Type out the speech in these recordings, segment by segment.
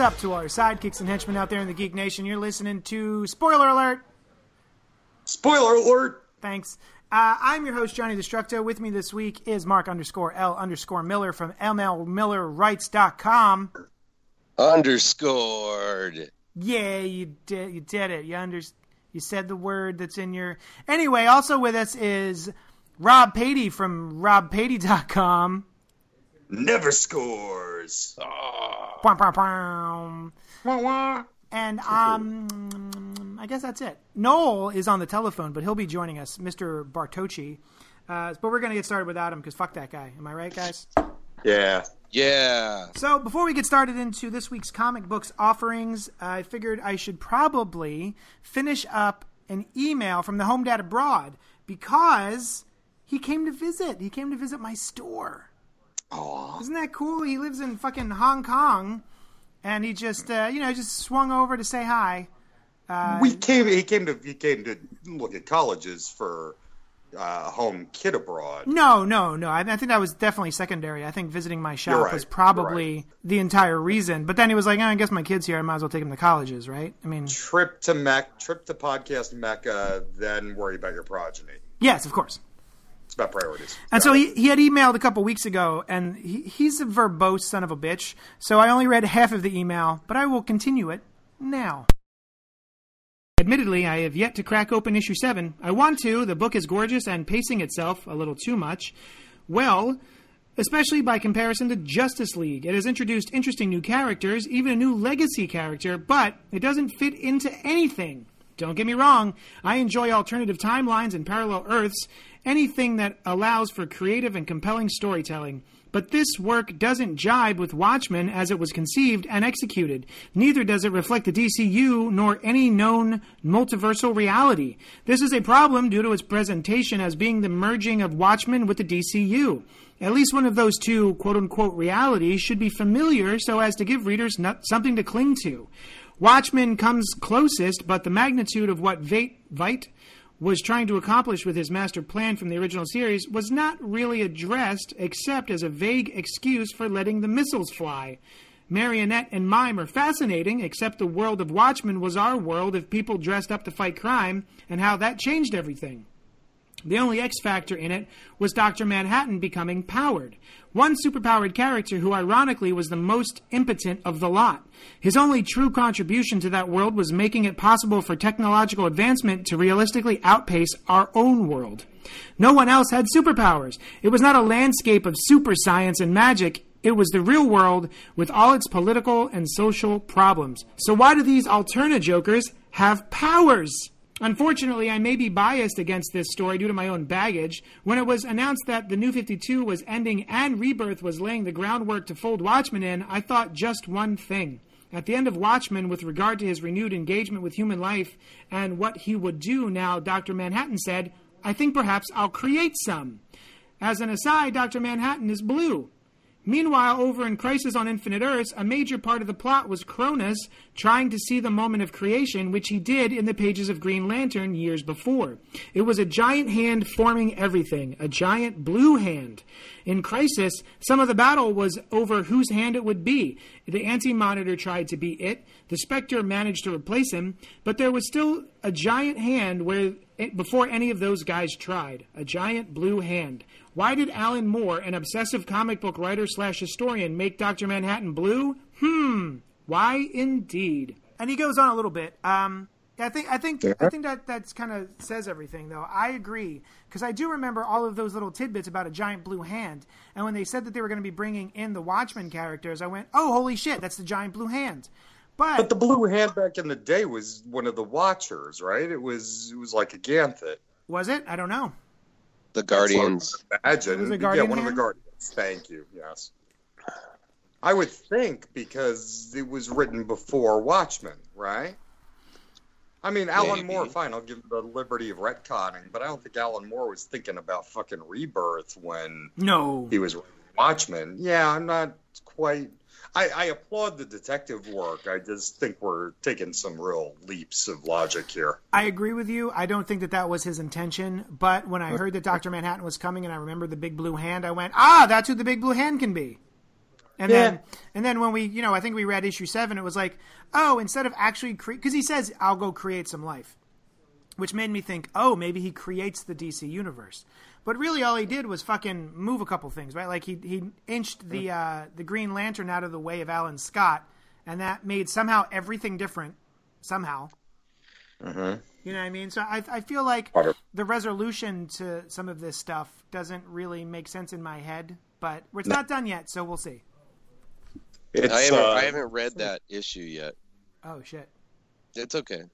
up to our sidekicks and henchmen out there in the Geek Nation? You're listening to Spoiler Alert. Spoiler alert. Thanks. Uh, I'm your host, Johnny Destructo. With me this week is Mark underscore L underscore Miller from MLMillerWrites.com. Underscored. Yeah, you did. You did it. You under, You said the word that's in your. Anyway, also with us is Rob Patey from RobPatey.com. Never scores. Bwah, bwah, bwah. And um, I guess that's it. Noel is on the telephone, but he'll be joining us, Mr. Bartocci. Uh, but we're going to get started without him because fuck that guy. Am I right, guys? Yeah. Yeah. So before we get started into this week's comic books offerings, I figured I should probably finish up an email from the Home Dad Abroad because he came to visit. He came to visit my store. Aw. Isn't that cool? He lives in fucking Hong Kong, and he just, uh, you know, just swung over to say hi. we came. He came to. He came to look at colleges for uh, home kid abroad. No, no, no. I, I think that was definitely secondary. I think visiting my shop right. was probably You're the entire reason. But then he was like, oh, I guess my kid's here. I might as well take him to colleges, right? I mean, Trip to Mech. Trip to podcast Mecca. Then worry about your progeny. yes, of course. It's about priorities. And so he, he had emailed a couple weeks ago, and he, he's a verbose son of a bitch. So I only read half of the email, but I will continue it now. Admittedly, I have yet to crack open issue 7. I want to. The book is gorgeous and pacing itself a little too much. Well, especially by comparison to Justice League. It has introduced interesting new characters, even a new legacy character, but it doesn't fit into anything. Don't get me wrong, I enjoy alternative timelines and parallel Earths, anything that allows for creative and compelling storytelling. But this work doesn't jibe with Watchmen as it was conceived and executed. Neither does it reflect the DCU nor any known multiversal reality. This is a problem due to its presentation as being the merging of Watchmen with the DCU. At least one of those two quote unquote realities should be familiar so as to give readers something to cling to. Watchmen comes closest, but the magnitude of what Veit, Veidt was trying to accomplish with his master plan from the original series was not really addressed except as a vague excuse for letting the missiles fly. Marionette and Mime are fascinating, except the world of Watchmen was our world of people dressed up to fight crime, and how that changed everything. The only X factor in it was Dr. Manhattan becoming powered. One superpowered character who, ironically, was the most impotent of the lot. His only true contribution to that world was making it possible for technological advancement to realistically outpace our own world. No one else had superpowers. It was not a landscape of super science and magic. It was the real world with all its political and social problems. So why do these Alterna Jokers have powers? Unfortunately, I may be biased against this story due to my own baggage. When it was announced that the New 52 was ending and Rebirth was laying the groundwork to fold Watchmen in, I thought just one thing. At the end of Watchmen, with regard to his renewed engagement with human life and what he would do now, Dr. Manhattan said, I think perhaps I'll create some. As an aside, Dr. Manhattan is blue. Meanwhile, over in Crisis on Infinite Earths, a major part of the plot was Cronus trying to see the moment of creation, which he did in the pages of Green Lantern years before. It was a giant hand forming everything, a giant blue hand. In Crisis, some of the battle was over whose hand it would be. The Anti Monitor tried to be it, the Spectre managed to replace him, but there was still a giant hand where before any of those guys tried. A giant blue hand. Why did Alan Moore, an obsessive comic book writer slash historian, make Dr. Manhattan blue? Hmm. Why indeed? And he goes on a little bit. Um, I think I think I think that that's kind of says everything though. I agree because I do remember all of those little tidbits about a giant blue hand. And when they said that they were going to be bringing in the Watchmen characters, I went, "Oh, holy shit, that's the giant blue hand." But, But the blue hand back in the day was one of the Watchers, right? It was it was like a Ganthet. was it? I don't know. The Guardians. Imagine. Was it yeah, Guardian one of the? Guardians. Thank you. Yes. I would think because it was written before Watchmen, right? I mean, Alan Maybe. Moore, fine, I'll give him the liberty of retconning, but I don't think Alan Moore was thinking about fucking rebirth when No. he was writing Watchmen. Yeah, I'm not quite. I, I applaud the detective work. I just think we're taking some real leaps of logic here. I agree with you. I don't think that that was his intention. But when I heard that Doctor Manhattan was coming, and I remembered the Big Blue Hand, I went, "Ah, that's who the Big Blue Hand can be." And Yeah. then, and then when we, you know, I think we read issue seven. It was like, oh, instead of actually create, because he says, "I'll go create some life," which made me think, oh, maybe he creates the DC universe. But really, all he did was fucking move a couple things, right? Like he he inched the uh, the Green Lantern out of the way of Alan Scott, and that made somehow everything different. Somehow, you know what I mean? So I, I feel like the resolution to some of this stuff doesn't really make sense in my head, but it's not done yet, so we'll see. It's, I haven't, uh, I haven't read that issue yet. Oh shit! It's okay.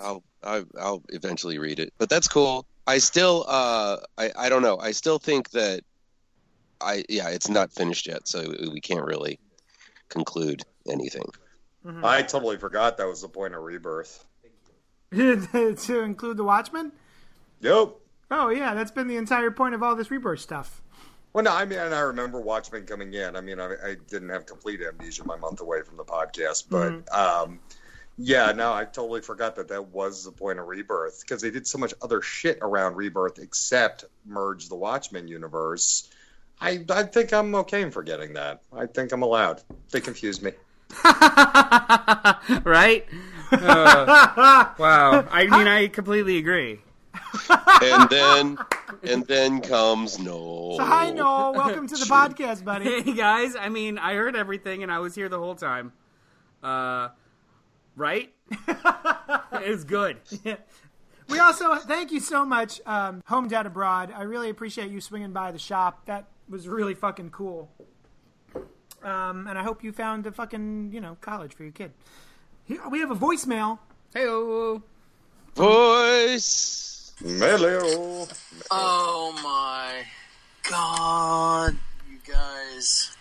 I'll, I'll I'll eventually read it, but that's cool. I still uh I I don't know. I still think that I yeah it's not finished yet, so we can't really conclude anything. I totally forgot that was the point of rebirth. to include the Watchmen. Yep. Oh yeah, that's been the entire point of all this rebirth stuff. Well, no, I mean, and I remember Watchmen coming in. I mean, I, I didn't have complete amnesia my month away from the podcast, but um, yeah, no, I totally forgot that that was the point of Rebirth because they did so much other shit around Rebirth except merge the Watchmen universe. I, I think I'm okay in forgetting that. I think I'm allowed. They confused me. right? Uh, wow. I mean, I completely agree. And then and then comes no. So hi Noel, welcome to the podcast, buddy. Hey guys, I mean, I heard everything and I was here the whole time. Uh, right? it was good. We also thank you so much, um, Home Dad Abroad. I really appreciate you swinging by the shop. That was really fucking cool. Um, and I hope you found a fucking you know college for your kid. Here, we have a voicemail. Hey, voice. Melio. Oh my god, you guys.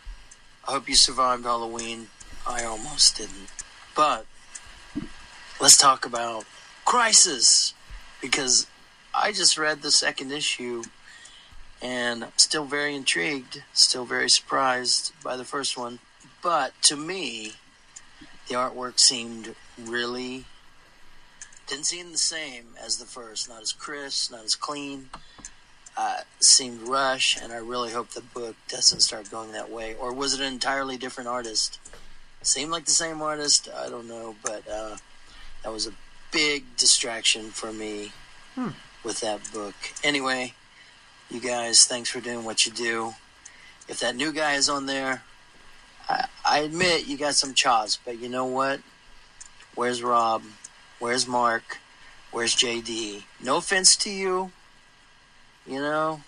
I hope you survived Halloween. I almost didn't. But let's talk about Crisis because I just read the second issue and I'm still very intrigued, still very surprised by the first one. But to me, the artwork seemed really didn't seem the same as the first. Not as crisp, not as clean. Uh, seemed rush, and I really hope the book doesn't start going that way. Or was it an entirely different artist? Seemed like the same artist. I don't know, but uh, that was a big distraction for me hmm. with that book. Anyway, you guys, thanks for doing what you do. If that new guy is on there, I, I admit you got some chops, but you know what? Where's Rob? Where's Mark? Where's JD? No offense to you. You know,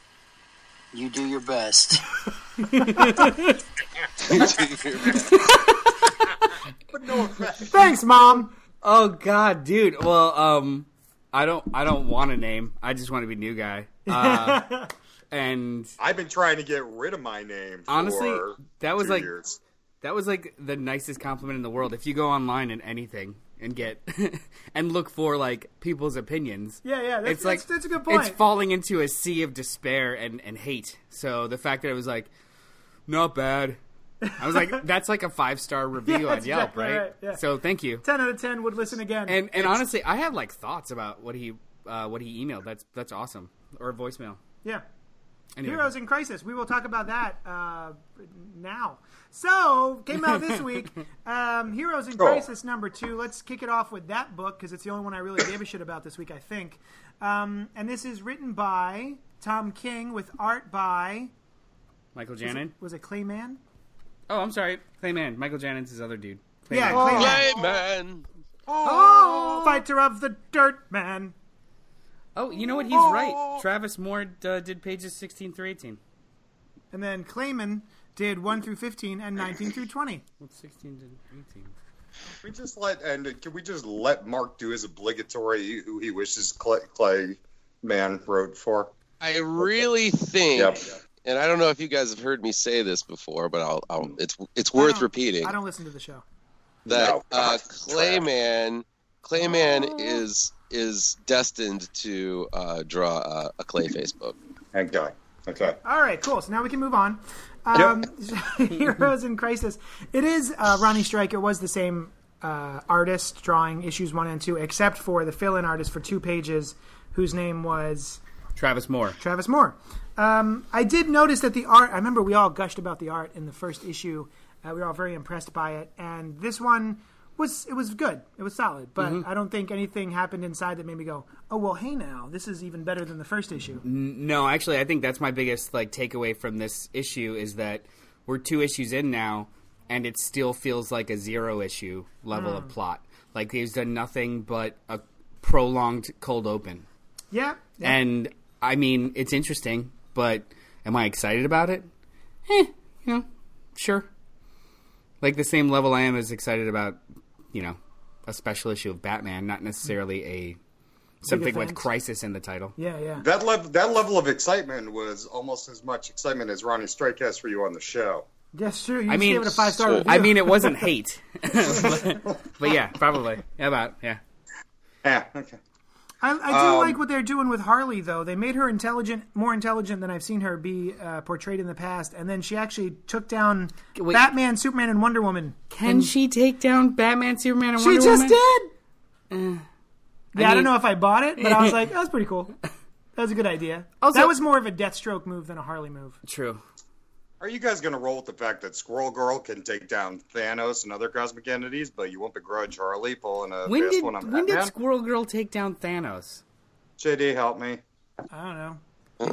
you do your best. But no effect. Thanks, Mom. Oh God, dude. Well, um, I don't, I don't want a name. I just want to be new guy. Uh, and I've been trying to get rid of my name. For Honestly, that was two like- years. that was like the nicest compliment in the world. If you go online and anything and get and look for like people's opinions, Yeah, yeah, that's, it's like that's, that's a good point. It's falling into a sea of despair and, and hate. So the fact that it was like, not bad. I was like, that's like a five star review Yeah, on that's Yelp, exactly right? right, yeah. So thank you. Ten out of ten would listen again. And and honestly, I had like thoughts about what he uh, what he emailed. That's that's awesome. Or a voicemail. yeah, Anyway. Heroes in Crisis. We will talk about that uh, now. So came out this week. Um, Heroes in Sure. Crisis number two. Let's kick it off with that book because it's the only one I really gave a shit about this week. I think. Um, and this is written by Tom King with art by Michael was it, Janin. was it Clayman? Oh, I'm sorry, Clayman. Michael Janen's his other dude. Clayman. Yeah, Clayman. Hey man. Oh, fighter of the dirt man. Oh, you know what? He's right. Travis Moore uh, did pages 16 through 18. And then Clayman did one through fifteen and nineteen through twenty. What's 16 to 18? we just let and can we just let Mark do his obligatory who he wishes Clay, Clay Man wrote for? I really think, Yep. And I don't know if you guys have heard me say this before, but I'll, I'll it's it's worth don't- repeating I don't listen to the show. that No, uh, God, Clayman Clayman is is destined to uh, draw a, a Clayface book. Okay. Okay. All right, cool. So now we can move on. Um, Heroes in Crisis. It is uh, Ronnie It was the same uh, artist drawing issues one and two, except for the fill-in artist for two pages, whose name was Travis Moore. Travis Moore. Um, I did notice that the art. I remember we all gushed about the art in the first issue. Uh, we were all very impressed by it, and this one was it was good. It was solid, but I don't think anything happened inside that made me go, "Oh well, hey now, this is even better than the first issue." No, actually, I think that's my biggest like takeaway from this issue is that we're two issues in now, and it still feels like a zero issue level of plot. Like they've done nothing but a prolonged cold open, Yeah, yeah. and I mean it's interesting, but am I excited about it? Eh, you know, sure. Like the same level I am as excited about, you know, a special issue of Batman, not necessarily a something with crisis in the title. yeah, yeah. That level, that level of excitement was almost as much excitement as Ronnie Strike has for you on the show. Yes, sure. You I mean, gave it a five star so- I mean, it wasn't hate, but, but yeah, probably Yeah, about yeah. Yeah. Okay. I, I do Um, like what they're doing with Harley, though. They made her intelligent, more intelligent than I've seen her be uh, portrayed in the past, and then she actually took down Wait. Batman, Superman, and Wonder Woman. Can she take down Batman, Superman, and Wonder Woman? She just Woman? did. yeah, I, mean- don't know if I bought it, but I was like, that was pretty cool. That was a good idea. Also- that was more of a Deathstroke move than a Harley move. True. Are you guys going to roll with the fact that Squirrel Girl can take down Thanos and other cosmic entities, but you won't begrudge Harley pulling a When fast did one on when did Squirrel Girl take down Thanos? JD, help me. I don't know.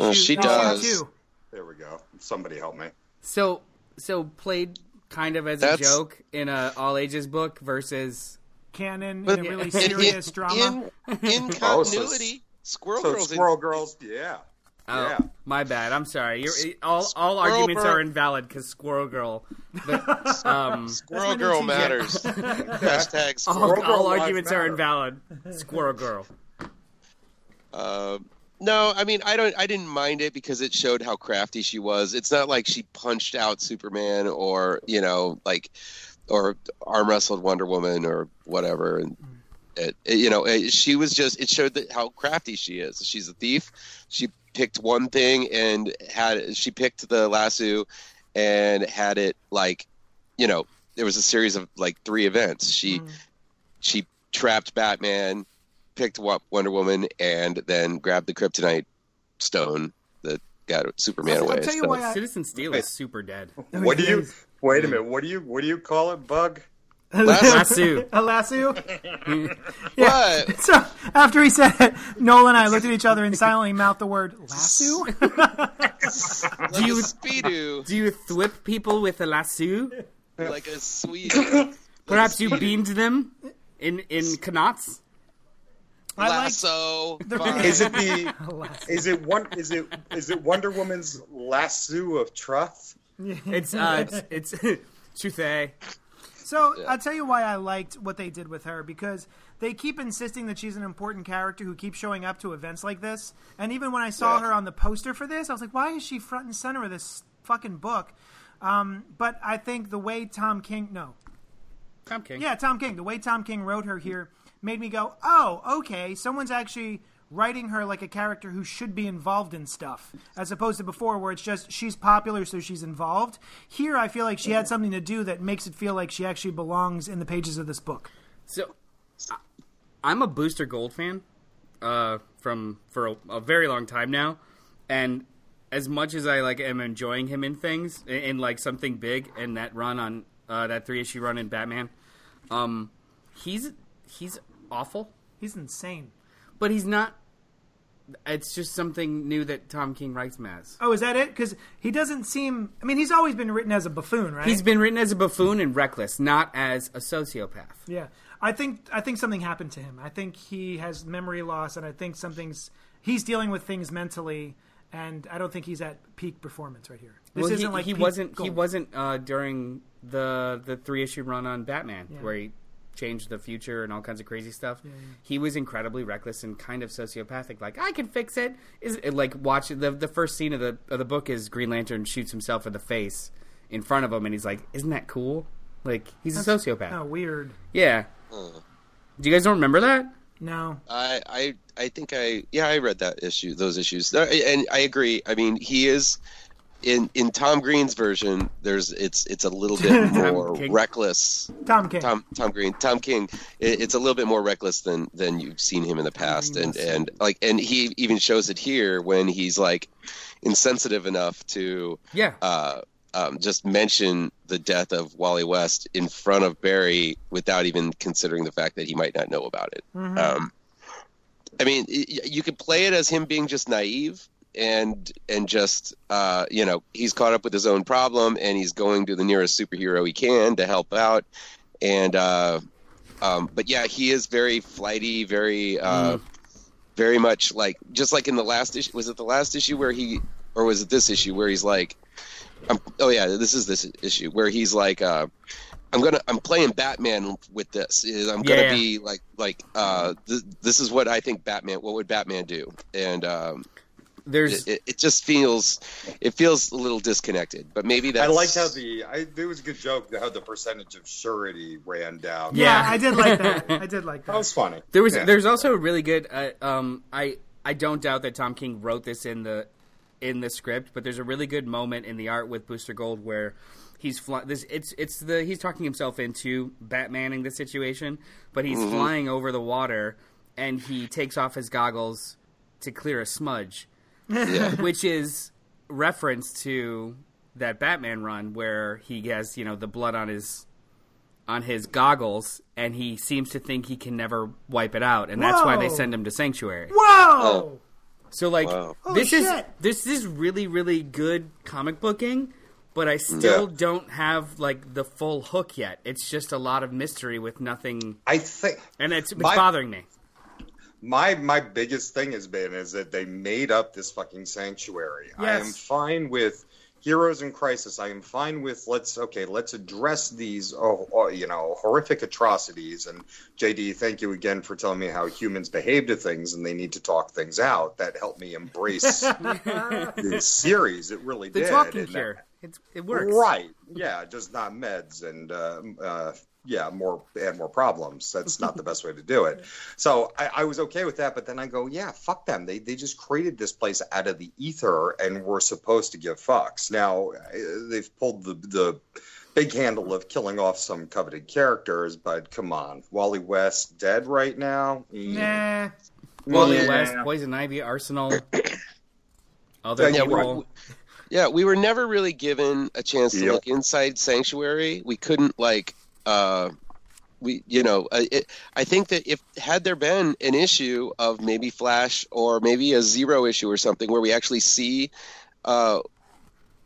Uh, she Issue does. There we go. Somebody help me. So so played kind of as That's- a joke in a all ages book versus Canon But in a really serious in, drama. In, Oh, so- continuity, Squirrel So Girl's in- Squirrel Girls, yeah. Oh Yeah. my bad. I'm sorry. You're, all all Squirrel arguments Girl- are invalid because Squirrel Girl. But, um, Squirrel Girl matters. Hashtag all, Girl all lives arguments are invalid. Squirrel Girl. Uh, no, I mean I don't. I didn't mind it because it showed how crafty she was. It's not like she punched out Superman or you know like or arm wrestled Wonder Woman or whatever. And it, it- you know it, she was just it showed that how crafty she is. She's a thief. She picked one thing and had she picked the lasso and had it like you know there was a series of like three events. She mm. she trapped Batman, picked Wo- Wonder Woman, and then grabbed the kryptonite stone that got Superman I'll- I'll tell you So- why I- Citizen Steel is super dead. What do you? Wait a minute. What do you? What do you call it? Bug? Lasso. A lasso. What? So after he said it, Noel and I looked at each other and silently mouthed the word lasso. like you- speedo, Do you thwip people with a lasso? like a sweet Perhaps you beamed them in in knots. I liked lasso. Fine. Is it the? Is it one? Is it? Is it Wonder Woman's lasso of truth? It's uh, it's it's Truth. So I'll tell you why I liked what they did with her because they keep insisting that she's an important character who keeps showing up to events like this. And even when I saw Yeah. her on the poster for this, I was like, why is she front and center of this fucking book? Um, but I think the way Tom King, no, Tom King. yeah, Tom King, the way Tom King wrote her here made me go, oh, okay, someone's actually writing her like a character who should be involved in stuff, as opposed to before where it's just she's popular, so she's involved. Here, I feel like she had something to do that makes it feel like she actually belongs in the pages of this book. So, I'm a Booster Gold fan uh, from for a, a very long time now, and as much as I like am enjoying him in things in, in like something big in that run on uh, that three issue run in Batman, um, he's he's awful, He's insane. but he's not. It's just something new that Tom King writes him as. Oh, is that it? Because he doesn't seem. I mean, he's always been written as a buffoon, right? He's been written as a buffoon and reckless, not as a sociopath. Yeah, I think I think something happened to him. I think he has memory loss, and I think something's he's dealing with things mentally, and I don't think he's at peak performance right here. This well, isn't he, like he peak wasn't. He wasn't uh, during the the three issue run on Batman, Yeah. where he change the future and all kinds of crazy stuff. He was incredibly reckless and kind of sociopathic. Like I can fix it. Is it, like watch the the first scene of the of the book is Green Lantern shoots himself in the face in front of him, and he's like, "Isn't that cool?" Like he's a sociopath. Oh, weird. Yeah. Do you guys don't remember that? No. I, I I think I yeah I read that issue those issues and I agree. I mean he is in in Tom Green's version. There's it's it's a little bit more King. reckless. Tom King. Tom Tom Green Tom King. It, it's a little bit more reckless than than you've seen him in the past, and and like and he even shows it here when he's like insensitive enough to Yeah. uh, um, just mention the death of Wally West in front of Barry without even considering the fact that he might not know about it. Um, I mean, you could play it as him being just naive and and just uh, you know he's caught up with his own problem and he's going to the nearest superhero he can to help out. And uh, um, but yeah he is very flighty very uh, very much like just like in the last issue was it the last issue where he or was it this issue where he's like I'm, oh yeah this is this issue where he's like uh, I'm gonna I'm playing Batman with this. Is I'm gonna Yeah. be like like uh, th- this is what I think Batman what would Batman do? And um, There's it, it just feels it feels a little disconnected but maybe that I liked how the I, it was a good joke how the percentage of surety ran down. Yeah, Yeah. I did like that. I did like that that. was funny. There was Yeah. there's also a really good uh, um I I don't doubt that Tom King wrote this in the in the script, but there's a really good moment in the art with Booster Gold where he's fly- this it's it's the he's talking himself into Batmaning the situation, but he's flying over the water and he takes off his goggles to clear a smudge, yeah which is reference to that Batman run where he has, you know, the blood on his on his goggles and he seems to think he can never wipe it out and that's why they send him to sanctuary. Whoa! Oh. So like Wow. Holy this is shit. this is really really good comic booking, but I still Yeah. don't have like the full hook yet. It's just a lot of mystery with nothing I think and it's, it's My- bothering me. My my biggest thing has been is that they made up this fucking sanctuary. I am fine with heroes in crisis. I am fine with let's okay, let's address these oh, oh, you know horrific atrocities. And JD, thank you again for telling me how humans behave to things and they need to talk things out. That helped me embrace this series. It really The did. talking And cure. It's, it works. Right. Yeah, just not meds and uh, uh, yeah, more and more problems. That's not the best way to do it. So I, I was okay with that, but then I go, yeah, fuck them. They they just created this place out of the ether, and we're supposed to give fucks. Now uh, they've pulled the the big handle of killing off some coveted characters, but come on, Wally West dead right now. Nah. Wally Yeah. West, Poison Ivy, Arsenal, other Yeah, people. we're- Yeah, we were never really given a chance to Yep. look inside Sanctuary. We couldn't like uh we you know, it, I think that if had there been an issue of maybe Flash or maybe a Zero issue or something where we actually see uh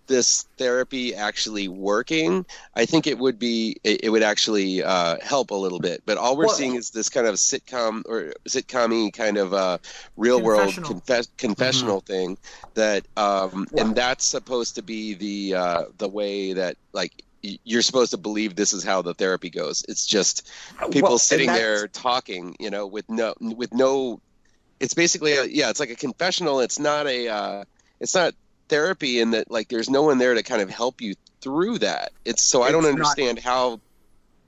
this therapy actually working, I think it would be it, it would actually uh, help a little bit. But all we're Well- seeing is this kind of sitcom or sitcom kind of uh, real world Confessional. confess- confessional thing that um, and that's supposed to be the uh, the way that like you're supposed to believe this is how the therapy goes. It's just people Well, sitting there talking, you know, with no with no. It's basically a, yeah, it's like a confessional. It's not a uh, it's not therapy in that like there's no one there to kind of help you through that. It's so I don't It's not- understand how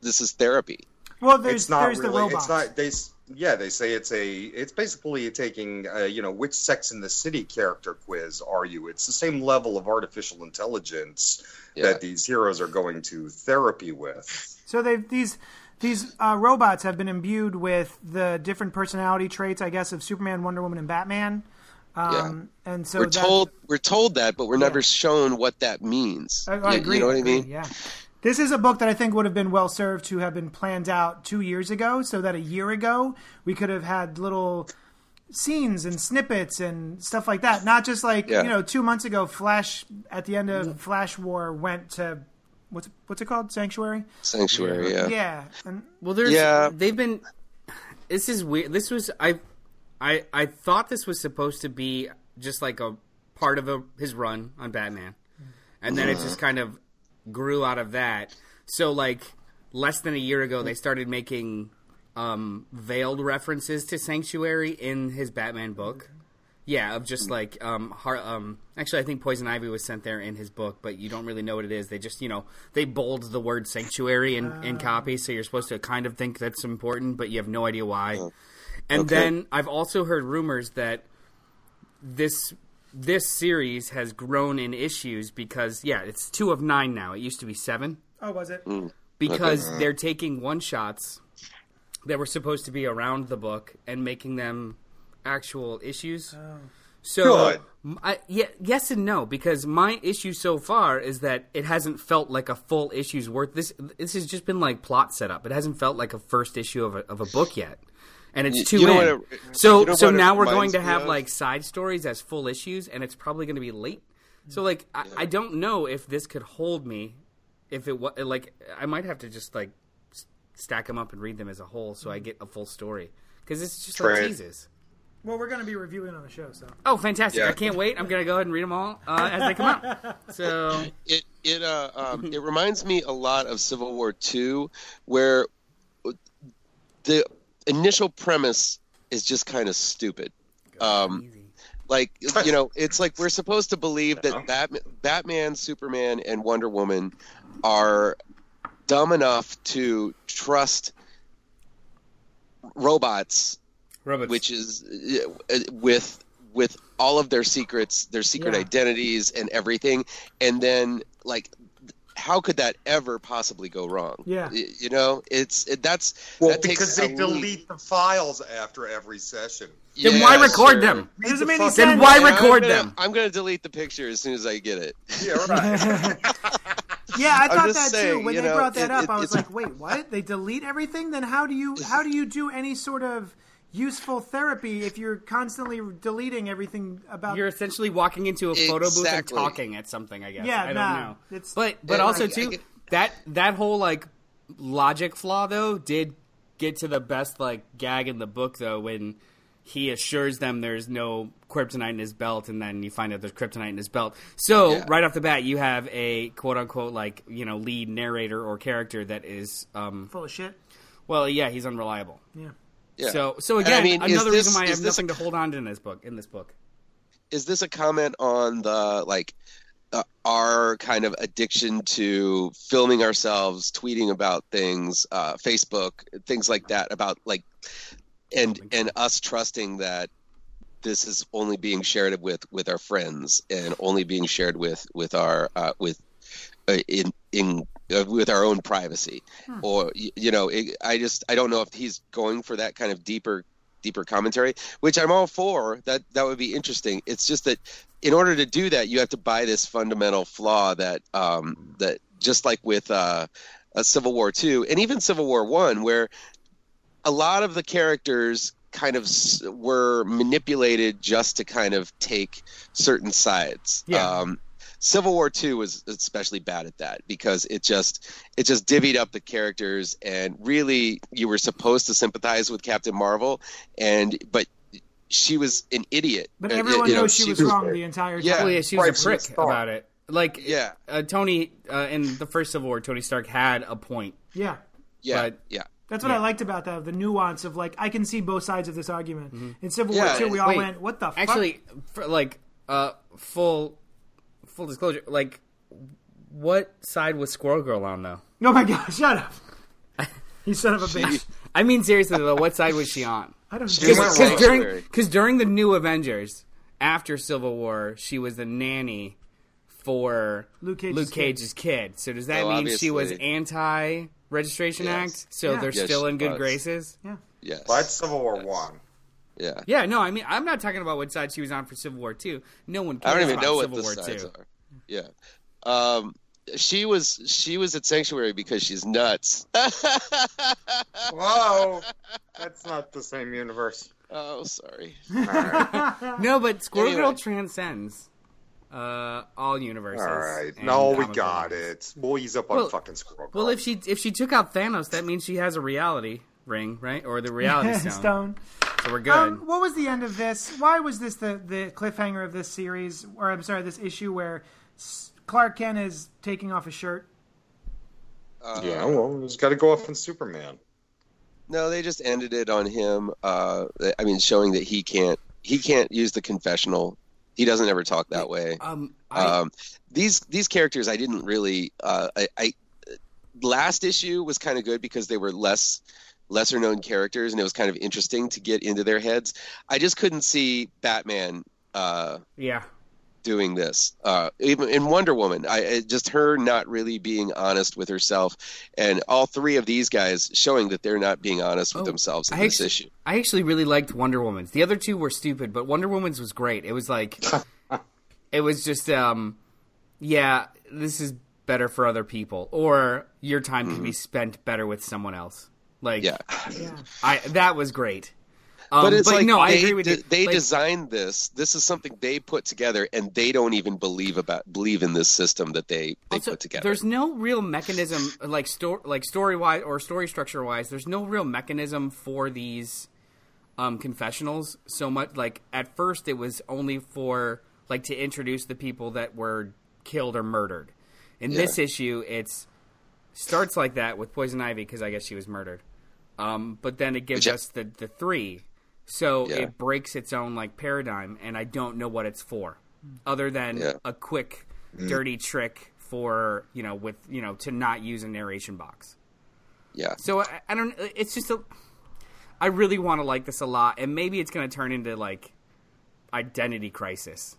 this is therapy. Well, there's it's not there's really. the robots. It's not. They. Yeah, they say it's a. It's basically taking. Uh, you know, which Sex in the City character quiz are you? It's the same level of artificial intelligence Yeah. that these heroes are going to therapy with. So they these these uh, robots have been imbued with the different personality traits, I guess, of Superman, Wonder Woman, and Batman. Um, And so we're that- told we're told that, but we're never shown what that means. I, I You- agree. You know what I mean? Yeah. This is a book that I think would have been well served to have been planned out two years ago, so that a year ago we could have had little scenes and snippets and stuff like that. Not just like Yeah. you know, two months ago, Flash at the end of mm-hmm. Flash War went to what's what's it called, Sanctuary? Sanctuary, yeah. Yeah, and Well, there's Yeah. they've been. This is weird. This was I, I I thought this was supposed to be just like a part of a, his run on Batman, and then it just mm-hmm. kind of grew out of that. So like less than a year ago they mm-hmm. started making um, veiled references to Sanctuary in his Batman book. Yeah, of just like um, har- um, actually, I think Poison Ivy was sent there in his book, but you don't really know what it is. They just, you know, they bold the word sanctuary in, in copy, so you're supposed to kind of think that's important, but you have no idea why. And Okay. then I've also heard rumors that this this series has grown in issues because yeah, it's two of nine now. It used to be seven Oh, was it? because they're taking one shots that were supposed to be around the book and making them actual issues. Oh. So, Good. m- I, yeah, yes and no, because my issue so far is that it hasn't felt like a full issue's worth. This this has just been like plot setup. It hasn't felt like a first issue of a, of a book yet, and it's You- two you know in. what it- so you know so now we're going to have of? like side stories as full issues, and it's probably going to be late. So like I, I don't know if this could hold me. If it was like I might have to just like s- stack them up and read them as a whole, so I get a full story because it's just like teases. Well, we're going to be reviewing on the show, so. Oh, fantastic! Yeah. I can't wait. I'm gonna go ahead and read them all uh, as they come out. So it it uh um, it reminds me a lot of Civil War Two, where the initial premise is just kind of stupid. Um, like you know, it's like we're supposed to believe that Batman, Batman, Superman, and Wonder Woman are dumb enough to trust robots robots, which is uh, with with all of their secrets, their secret Yeah. identities, and everything, and then like. How could that ever possibly go wrong? Yeah. Y- you know, it's it, that's Well, that takes because they leap. delete the files after every session. then Yeah, why record sure. them? It doesn't make any fuck- Then sense. why And I'm record gonna- them? I'm gonna delete the picture as soon as I get it. Yeah, right. Yeah, I thought that saying, too. When they know, brought that it- up, it- I was like, "Wait, what? They delete everything? Then how do you how do you do any sort of useful therapy if you're constantly deleting everything about?" You're essentially walking into a photo booth and Exactly. talking at something. I guess. Yeah, I don't nah, know. it's- but but Yeah, also I- I too get- that that whole like logic flaw though did get to the best like gag in the book though when he assures them there's no kryptonite in his belt and then you find out there's kryptonite in his belt. So Yeah. right off the bat you have a quote unquote like you know lead narrator or character that is um full of shit. well yeah he's unreliable. Yeah. Yeah. So so again I mean, another this- reason why I have this a nothing to hold on to in this book in this book. is this a comment on the like uh, our kind of addiction to filming ourselves tweeting about things uh, facebook things like that about like and and us trusting that this is only being shared with with our friends and only being shared with with our uh, with uh, in in uh, with our own privacy. Or y- you know it, i just i don't know if he's going for that kind of deeper deeper commentary which i'm all for. That that would be interesting. It's just that in order to do that you have to buy this fundamental flaw that um that just like with uh a civil war 2 and even civil war 1 where a lot of the characters kind of were manipulated just to kind of take certain sides. Yeah. Um, Civil War Two was especially bad at that because it just it just divvied up the characters and really you were supposed to sympathize with Captain Marvel and but she was an idiot. But Uh, everyone you know, knows she, was wrong the entire Yeah. time. Well, yeah, she was Right a prick start. about it. Like, Yeah. uh, Tony uh, in the first Civil War, Tony Stark had a point. Yeah. Yeah, but- yeah. That's what I liked about that, the nuance of like I can see both sides of this argument. In Civil Yeah, War Two, we all Wait, went, "What the fuck?" Actually, for, like, uh, full full disclosure, like, what side was Squirrel Girl on though? oh my god, shut up! you son of a bitch! I mean, seriously though, what side was she on? I don't. She give was a wrong. fuck. Because during because during the New Avengers, after Civil War, she was the nanny for Luke Cage's Luke kid. Cage's kid. So does that Oh, mean she was anti Registration Yes. Act? So Yeah. they're Yes, still in good was. graces. Yes. Well, that's Civil War One. Yeah. Yeah, no, I mean I'm not talking about what side she was on for Civil War Two. No one I don't even about know what the War sides Two. are. Yeah. Um, she was she was at Sanctuary because she's nuts. Whoa, that's not the same universe. oh, sorry. All right, No, but Squirrel Anyway. Girl transcends uh, all universes. all right. No, we got books. it. We'll ease up on Well- fucking Squirrel. Well, if she if she took out Thanos, that means she has a reality ring, right? Or the reality stone. Stone. So we're good. Um, what was the end of this? Why was this the, the cliffhanger of this series, or I'm sorry, this issue where Clark Kent is taking off his shirt? Uh, yeah, well, he's got to go off in Superman. No, they just ended it on him. Uh, I mean, showing that he can't he can't use the confessional. He doesn't ever talk that way. Um, I, Um, these these characters, I didn't really. Uh, I, I last issue was kind of good because they were less lesser known characters, and it was kind of interesting to get into their heads. I just couldn't see Batman. Uh, yeah. Doing this. Uh, even in Wonder Woman, I just her not really being honest with herself, and all three of these guys showing that they're not being honest with Oh, themselves in I this actually, issue. I actually really liked Wonder Woman's. The other two were stupid, but Wonder Woman's was great. It was like, it was just, um, yeah, this is better for other people, or your time can be spent better with someone else. Like, Mm-hmm. Yeah, I that was great. Um, but it's like no, I agree with de- you. they Like, designed this. This is something they put together, and they don't even believe about believe in this system that they they Also, put together. There's no real mechanism, like sto- like story wise or story structure wise. There's no real mechanism for these um, confessionals. So much like at first, it was only for like to introduce the people that were killed or murdered. In this issue, it's starts like that with Poison Ivy because I guess she was murdered. Um, but then it gives Which- us the the three, so Yeah. it breaks its own like paradigm, and I don't know what it's for, other than Yeah. a quick, dirty trick for you know with you know to not use a narration box. yeah, So I, I don't. It's just a. I really want to like this a lot, and maybe it's going to turn into like identity crisis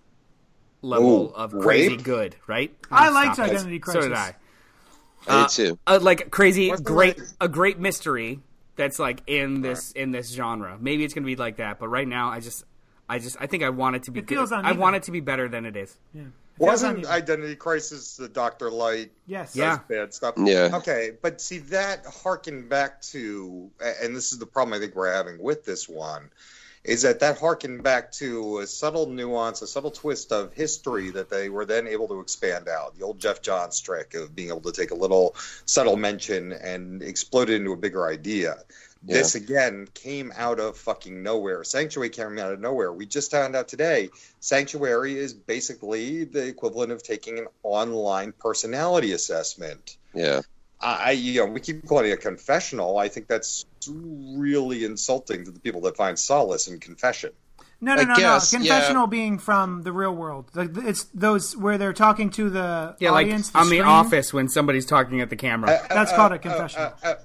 level Ooh, of crazy rape? good, right? I liked stop it. Identity So did Crisis. I. I did too. Uh, like crazy, What's great, like- a great mystery that's like in this in this genre. Maybe it's going to be like that, but right now, I just, I just, I think I want it to be. It feels good. I want it to be better than it is. Yeah. Wasn't uneven. Identity Crisis the Doctor Light Yes. Yeah. bad stuff. Yeah. Okay, but see that harkened back to, and this is the problem I think we're having with this one, is that that harkened back to a subtle nuance, a subtle twist of history that they were then able to expand out. The old Geoff Johns trick of being able to take a little subtle mention and explode it into a bigger idea. This again came out of fucking nowhere. Sanctuary came out of nowhere. We just found out today. Sanctuary is basically the equivalent of taking an online personality assessment. Yeah, I, you know, we keep calling it a confessional. I think that's really insulting to the people that find solace in confession. No, no, I no, guess, no. yeah. Confessional being from the real world. It's those where they're talking to the Yeah, like audience. the on the screen. office when somebody's talking at the camera. That's called a confessional. Uh, uh,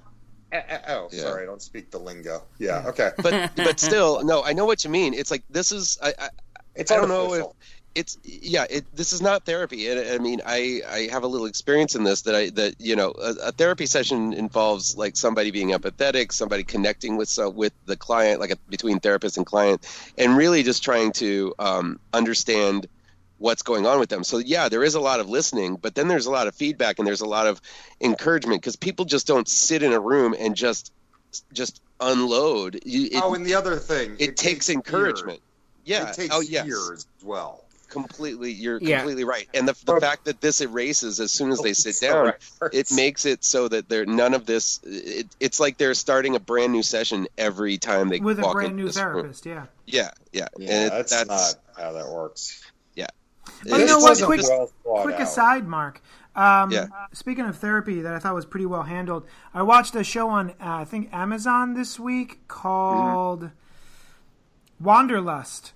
uh, uh, oh, Yeah. sorry, I don't speak the lingo. Yeah, okay. but but still, no. I know what you mean. It's like this is. I, I, It's I don't know if artificial. It's yeah it, this is not therapy. And i mean i i have a little experience in this that i that you know a, a therapy session involves like somebody being empathetic somebody connecting with so with the client like a, between therapist and client and really just trying to um, understand what's going on with them. So yeah there is a lot of listening but then there's a lot of feedback and there's a lot of encouragement because people just don't sit in a room and just just unload. It, oh, and the other thing, it, takes encouragement. Yeah. It takes oh yes. years as well. Completely you're Yeah. completely right and the, the fact that this erases as soon as they sit down right. it makes it so that they're none of this it, it's like they're starting a brand new session every time they with a brand new this room. therapist. Yeah. yeah yeah, Yeah, and it, that's, that's not how that works. yeah But you know what? Quick, well quick aside, Mark. Um, Yeah. Speaking of therapy, that I thought was pretty well handled. I watched a show on uh, I think Amazon this week called Wanderlust.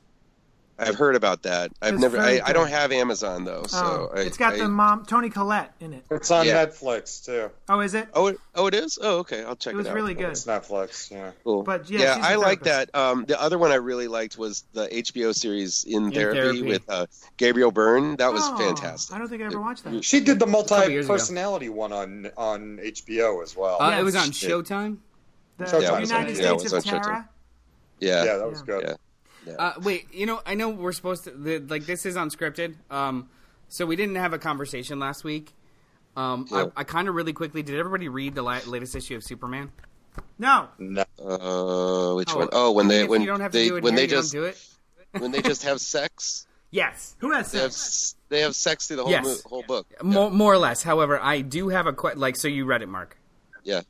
I've heard about that i've It's never I, I don't have amazon though so oh, I, it's got I, the mom Toni Collette in it. It's on Yeah. Netflix too. Oh, is it? oh it, oh it is oh okay i'll check it out. It was out really good. It's Netflix. Yeah. Cool. But, yeah, she's a I like that. Um, the other one I really liked was the HBO series In, Therapy, Therapy. with uh, Gabriel Byrne. That was Oh, fantastic. I don't think I ever watched that. She did the Couple years ago. multi-personality one on on HBO as well. Uh, Yes. It was on Yeah. Showtime. The Showtime. Yeah, it was on- United yeah, States was of on Showtime. Tara. Yeah, yeah, that was Yeah. good. Yeah. Uh, wait, you know, I know we're supposed to the, like this is unscripted. Um, so we didn't have a conversation last week. Um, Yeah. I, I kind of really quickly did. Everybody read the la- latest issue of Superman? No. No. Uh, which Oh, one? Oh, when they when you don't have to they when they just do it. when they just have sex. Yes, Who has They have sex? s- they have sex through the whole Yes. mo- whole book. more, more or less. However, I do have a que- like. So you read it, Mark? Yeah.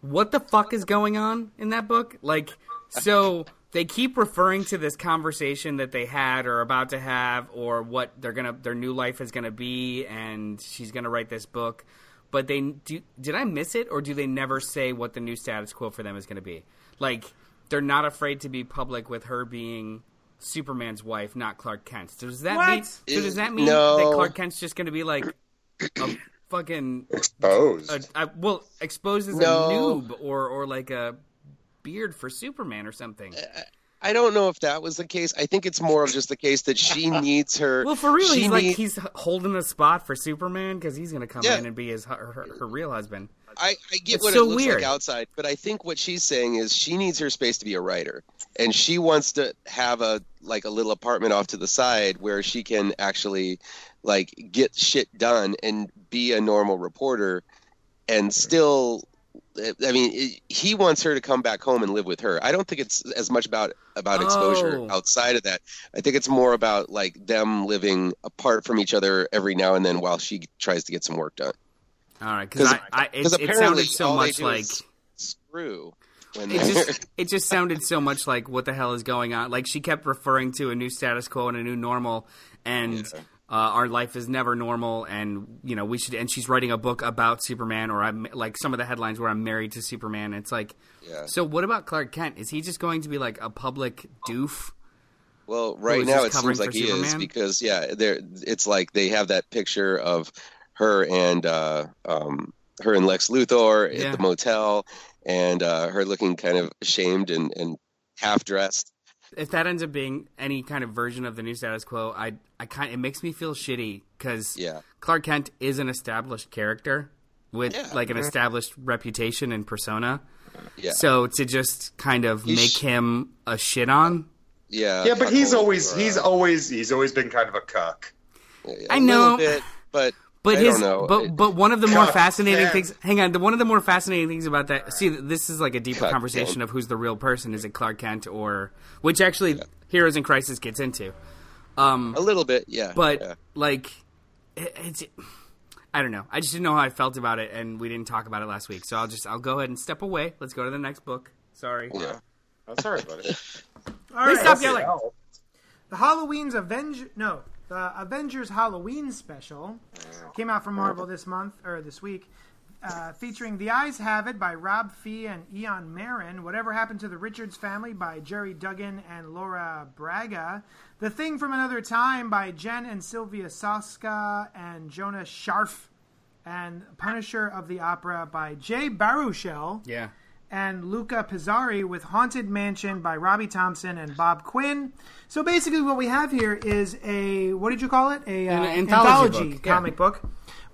What the fuck is going on in that book? Like, so they keep referring to this conversation that they had or about to have, or what they're gonna their new life is gonna be, and she's gonna write this book. but they do. Did I miss it, or do they never say what the new status quo for them is going to be? Like they're not afraid to be public with her being Superman's wife, not Clark Kent. So does that What? mean? So does that mean No. that Clark Kent's just going to be like a fucking Exposed. a, a, well exposed as No. a noob or or like a beard for Superman or something? I don't know if that was the case. I think it's more of just the case that she needs her. Well, for real, he's like he's holding the spot for Superman because he's going to come Yeah. in and be his her, her, her real husband. I, I get It's what so it looks weird. like outside, but I think what she's saying is she needs her space to be a writer, and she wants to have a like a little apartment off to the side where she can actually like get shit done and be a normal reporter, and still. I mean, it, he wants her to come back home and live with her. I don't think it's as much about about exposure Oh. outside of that. I think it's more about like them living apart from each other every now and then while she tries to get some work done. All right, because 'Cause- I, I it, it sounded so much like screw when it just it just sounded so much like what the hell is going on. Like she kept referring to a new status quo and a new normal, and uh, our life is never normal, and you know we should. And she's writing a book about Superman, or I'm like some of the headlines where I'm married to Superman. It's like, Yeah. so what about Clark Kent? Is he just going to be like a public doof? Well, right now it seems like he is because yeah, there it's like they have that picture of her and uh, um, her and Lex Luthor Yeah. at the motel, and uh, her looking kind of ashamed and, and half dressed. If that ends up being any kind of version of the new status quo, I I kind it makes me feel shitty because Yeah. Clark Kent is an established character with Yeah. like an established reputation and persona. Yeah, So to just kind of He's make sh- him a shit on, yeah, yeah, but he's always or, he's uh, always he's always been kind of a cuck. yeah, I a know. bit, but but I his don't know. but It- but one of the more God fascinating damn. things. Hang on, the, one of the more fascinating things about that. See, this is like a deeper God conversation damn. of who's the real person. Is it Clark Kent or which actually Heroes in Crisis gets into. Um, a little bit, yeah, but yeah. like it, it's I don't know. I just didn't know how I felt about it, and we didn't talk about it last week. So I'll just I'll go ahead and step away. Let's go to the next book. Sorry. yeah. I'm sorry, buddy. All Please right. stop yelling. The Halloween's Avenge no, the Avengers Halloween special came out from Marvel this month or this week, uh, featuring "The Eyes Have It" by Rob Fee and Eon Marin, "Whatever Happened to the Richards Family" by Gerry Duggan and Laura Braga, "The Thing from Another Time" by Jen and Sylvia Soska and Jonah Scharf, and "Punisher of the Opera" by Jay Baruchel Yeah. And Luca Pizzari with Haunted Mansion by Robbie Thompson and Bob Quinn. So basically, what we have here is a what did you call it? A uh, An anthology book, yeah. comic book.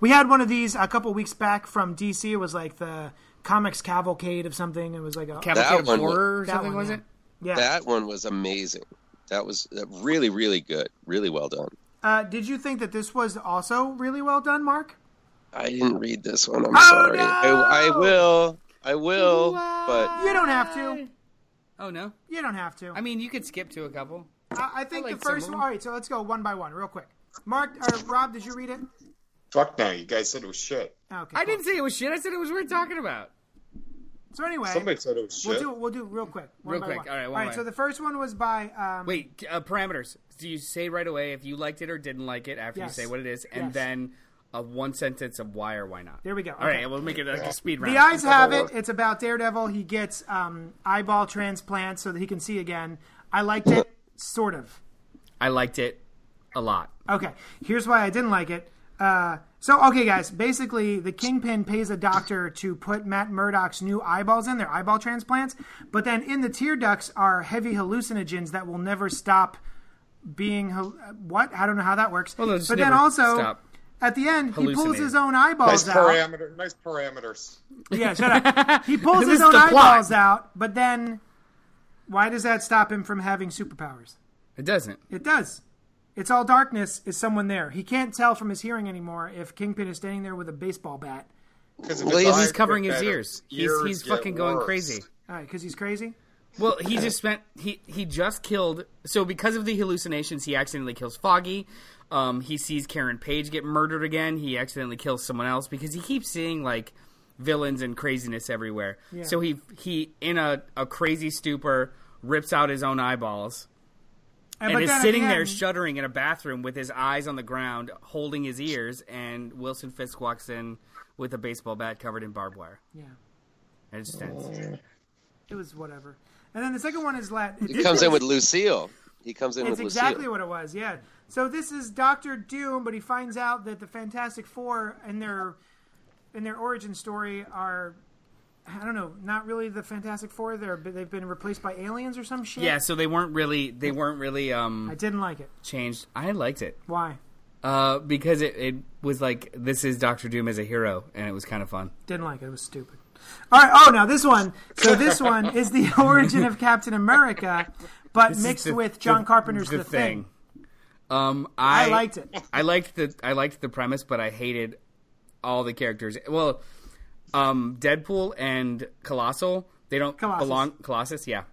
We had one of these a couple weeks back from DC. It was like the comics cavalcade of something. It was like a Cavalcade of one was- or That something one, was yeah. it? yeah. That one was amazing. That was uh, really, really good. Really well done. Uh, did you think that this was also really well done, Mark? I didn't read this one. I'm Oh, sorry. no! I, I will. I will. But You don't have to. Oh no. You don't have to. I mean, you could skip to a couple. I, I think I like the first one. All right, so let's go one by one, real quick. Mark or Rob, did you read it? Fuck no, you guys said it was shit. Okay. I cool. didn't say it was shit. I said it was worth talking about. So anyway, Somebody said it was shit. We'll shit. do we'll do real quick. one Real by quick. one. All right, one All right. by So the first one was by um, Wait, uh, parameters. Do you say right away if you liked it or didn't like it after Yes. you say what it is, and Yes. then a one sentence of why or why not? There we go. All right, Okay. we'll make it like a speed round. The eyes have it. It's about Daredevil. He gets um, eyeball transplants so that he can see again. I liked it, sort of. I liked it a lot. Okay, here's why I didn't like it. Uh, so, okay, guys, basically, the Kingpin pays a doctor to put Matt Murdock's new eyeballs in, their eyeball transplants, but then in the tear ducts are heavy hallucinogens that will never stop being. What? I don't know how that works. Well, but then also, stop at the end, he pulls his own Nice eyeballs out. parameter. Nice parameters. Yeah, shut up. He pulls his own the plot. eyeballs out, but then why does that stop him from having superpowers? It doesn't. It does. It's all darkness. Is someone there? He can't tell from his hearing anymore if Kingpin is standing there with a baseball bat. Because Well, he's- He's covering his ears. He's he's fucking going crazy. All right, because he's crazy. Well, he just spent he he just killed. So because of the hallucinations, he accidentally kills Foggy. Um, he sees Karen Page get murdered again. He accidentally kills someone else because he keeps seeing like villains and craziness everywhere. So he he in a, a crazy stupor rips out his own eyeballs, and but is sitting the there shuddering in a bathroom with his eyes on the ground, holding his ears, and Wilson Fisk walks in with a baseball bat covered in barbed wire. Yeah, And it just ends. it was whatever. And then the second one is Latin. He comes in with Lucille. He comes in It's with exactly Lucille. what it was. Yeah. So this is Doctor Doom, but he finds out that the Fantastic Four and their in their origin story are. I don't know, not really the Fantastic Four. They're they've been replaced by aliens or some shit. Yeah, so they weren't really they weren't really um I didn't like it. changed. I liked it. Why? Uh, because it, it was like this is Doctor Doom as a hero, and it was kind of fun. Didn't like it. It was stupid. All right. Oh, now this one. So this one is the origin of Captain America, but This mixed the- with John the- Carpenter's The, Thing. Um, I I, liked it. I liked the I liked the premise, but I hated all the characters. Well, um, Deadpool and Colossal they don't Colossus. belong. Colossus, yeah,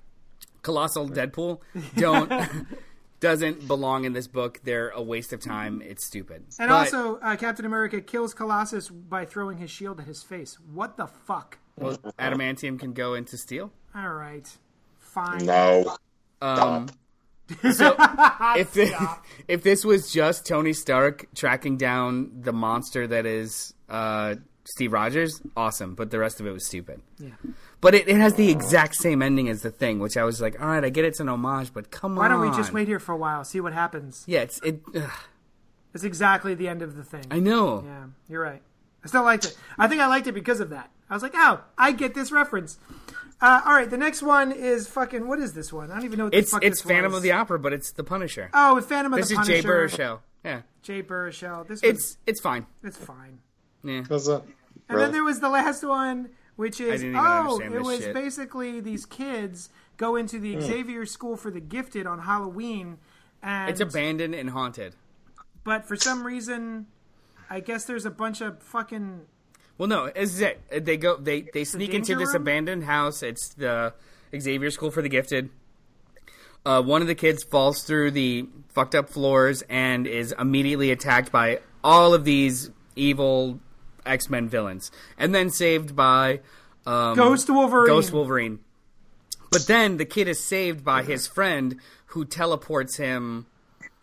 Colossal Deadpool don't doesn't belong in this book. They're a waste of time. It's stupid. And But- also, uh, Captain America kills Colossus by throwing his shield at his face. What the fuck? well, adamantium can go into steel. All right. Fine. No. Um, so if this, if this was just Tony Stark tracking down the monster that is uh, Steve Rogers, awesome. But the rest of it was stupid. Yeah. But it, it has the exact same ending as the thing, which I was like, all right, I get it's an homage, but come Why on. Why don't we just wait here for a while, see what happens? Yeah, it's it. Ugh, It's exactly the end of the thing. I know. Yeah, you're right. I still liked it. I think I liked it because of that. I was like, oh, I get this reference. Uh, all right, the next one is fucking. What is this one? I don't even know what the It's fuck it's this Phantom was. of the Opera, but it's the Punisher. Oh, with Phantom of the Opera. this the is Punisher. Jay Baruchel. Yeah, Jay Baruchel. This it's it's fine. was, it's fine. Yeah. Was it? And then there was the last one, which is didn't even oh, understand it this was shit. basically these kids go into the Xavier School for the Gifted on Halloween, and It's abandoned and haunted. but for some reason, I guess there's a bunch of fucking Well, no, this is it. They go, they they sneak into danger this room? abandoned house. It's the Xavier School for the Gifted. Uh, one of the kids falls through the fucked up floors and is immediately attacked by all of these evil X Men villains, and then saved by um, Ghost Wolverine. Ghost Wolverine. But then the kid is saved by his friend who teleports him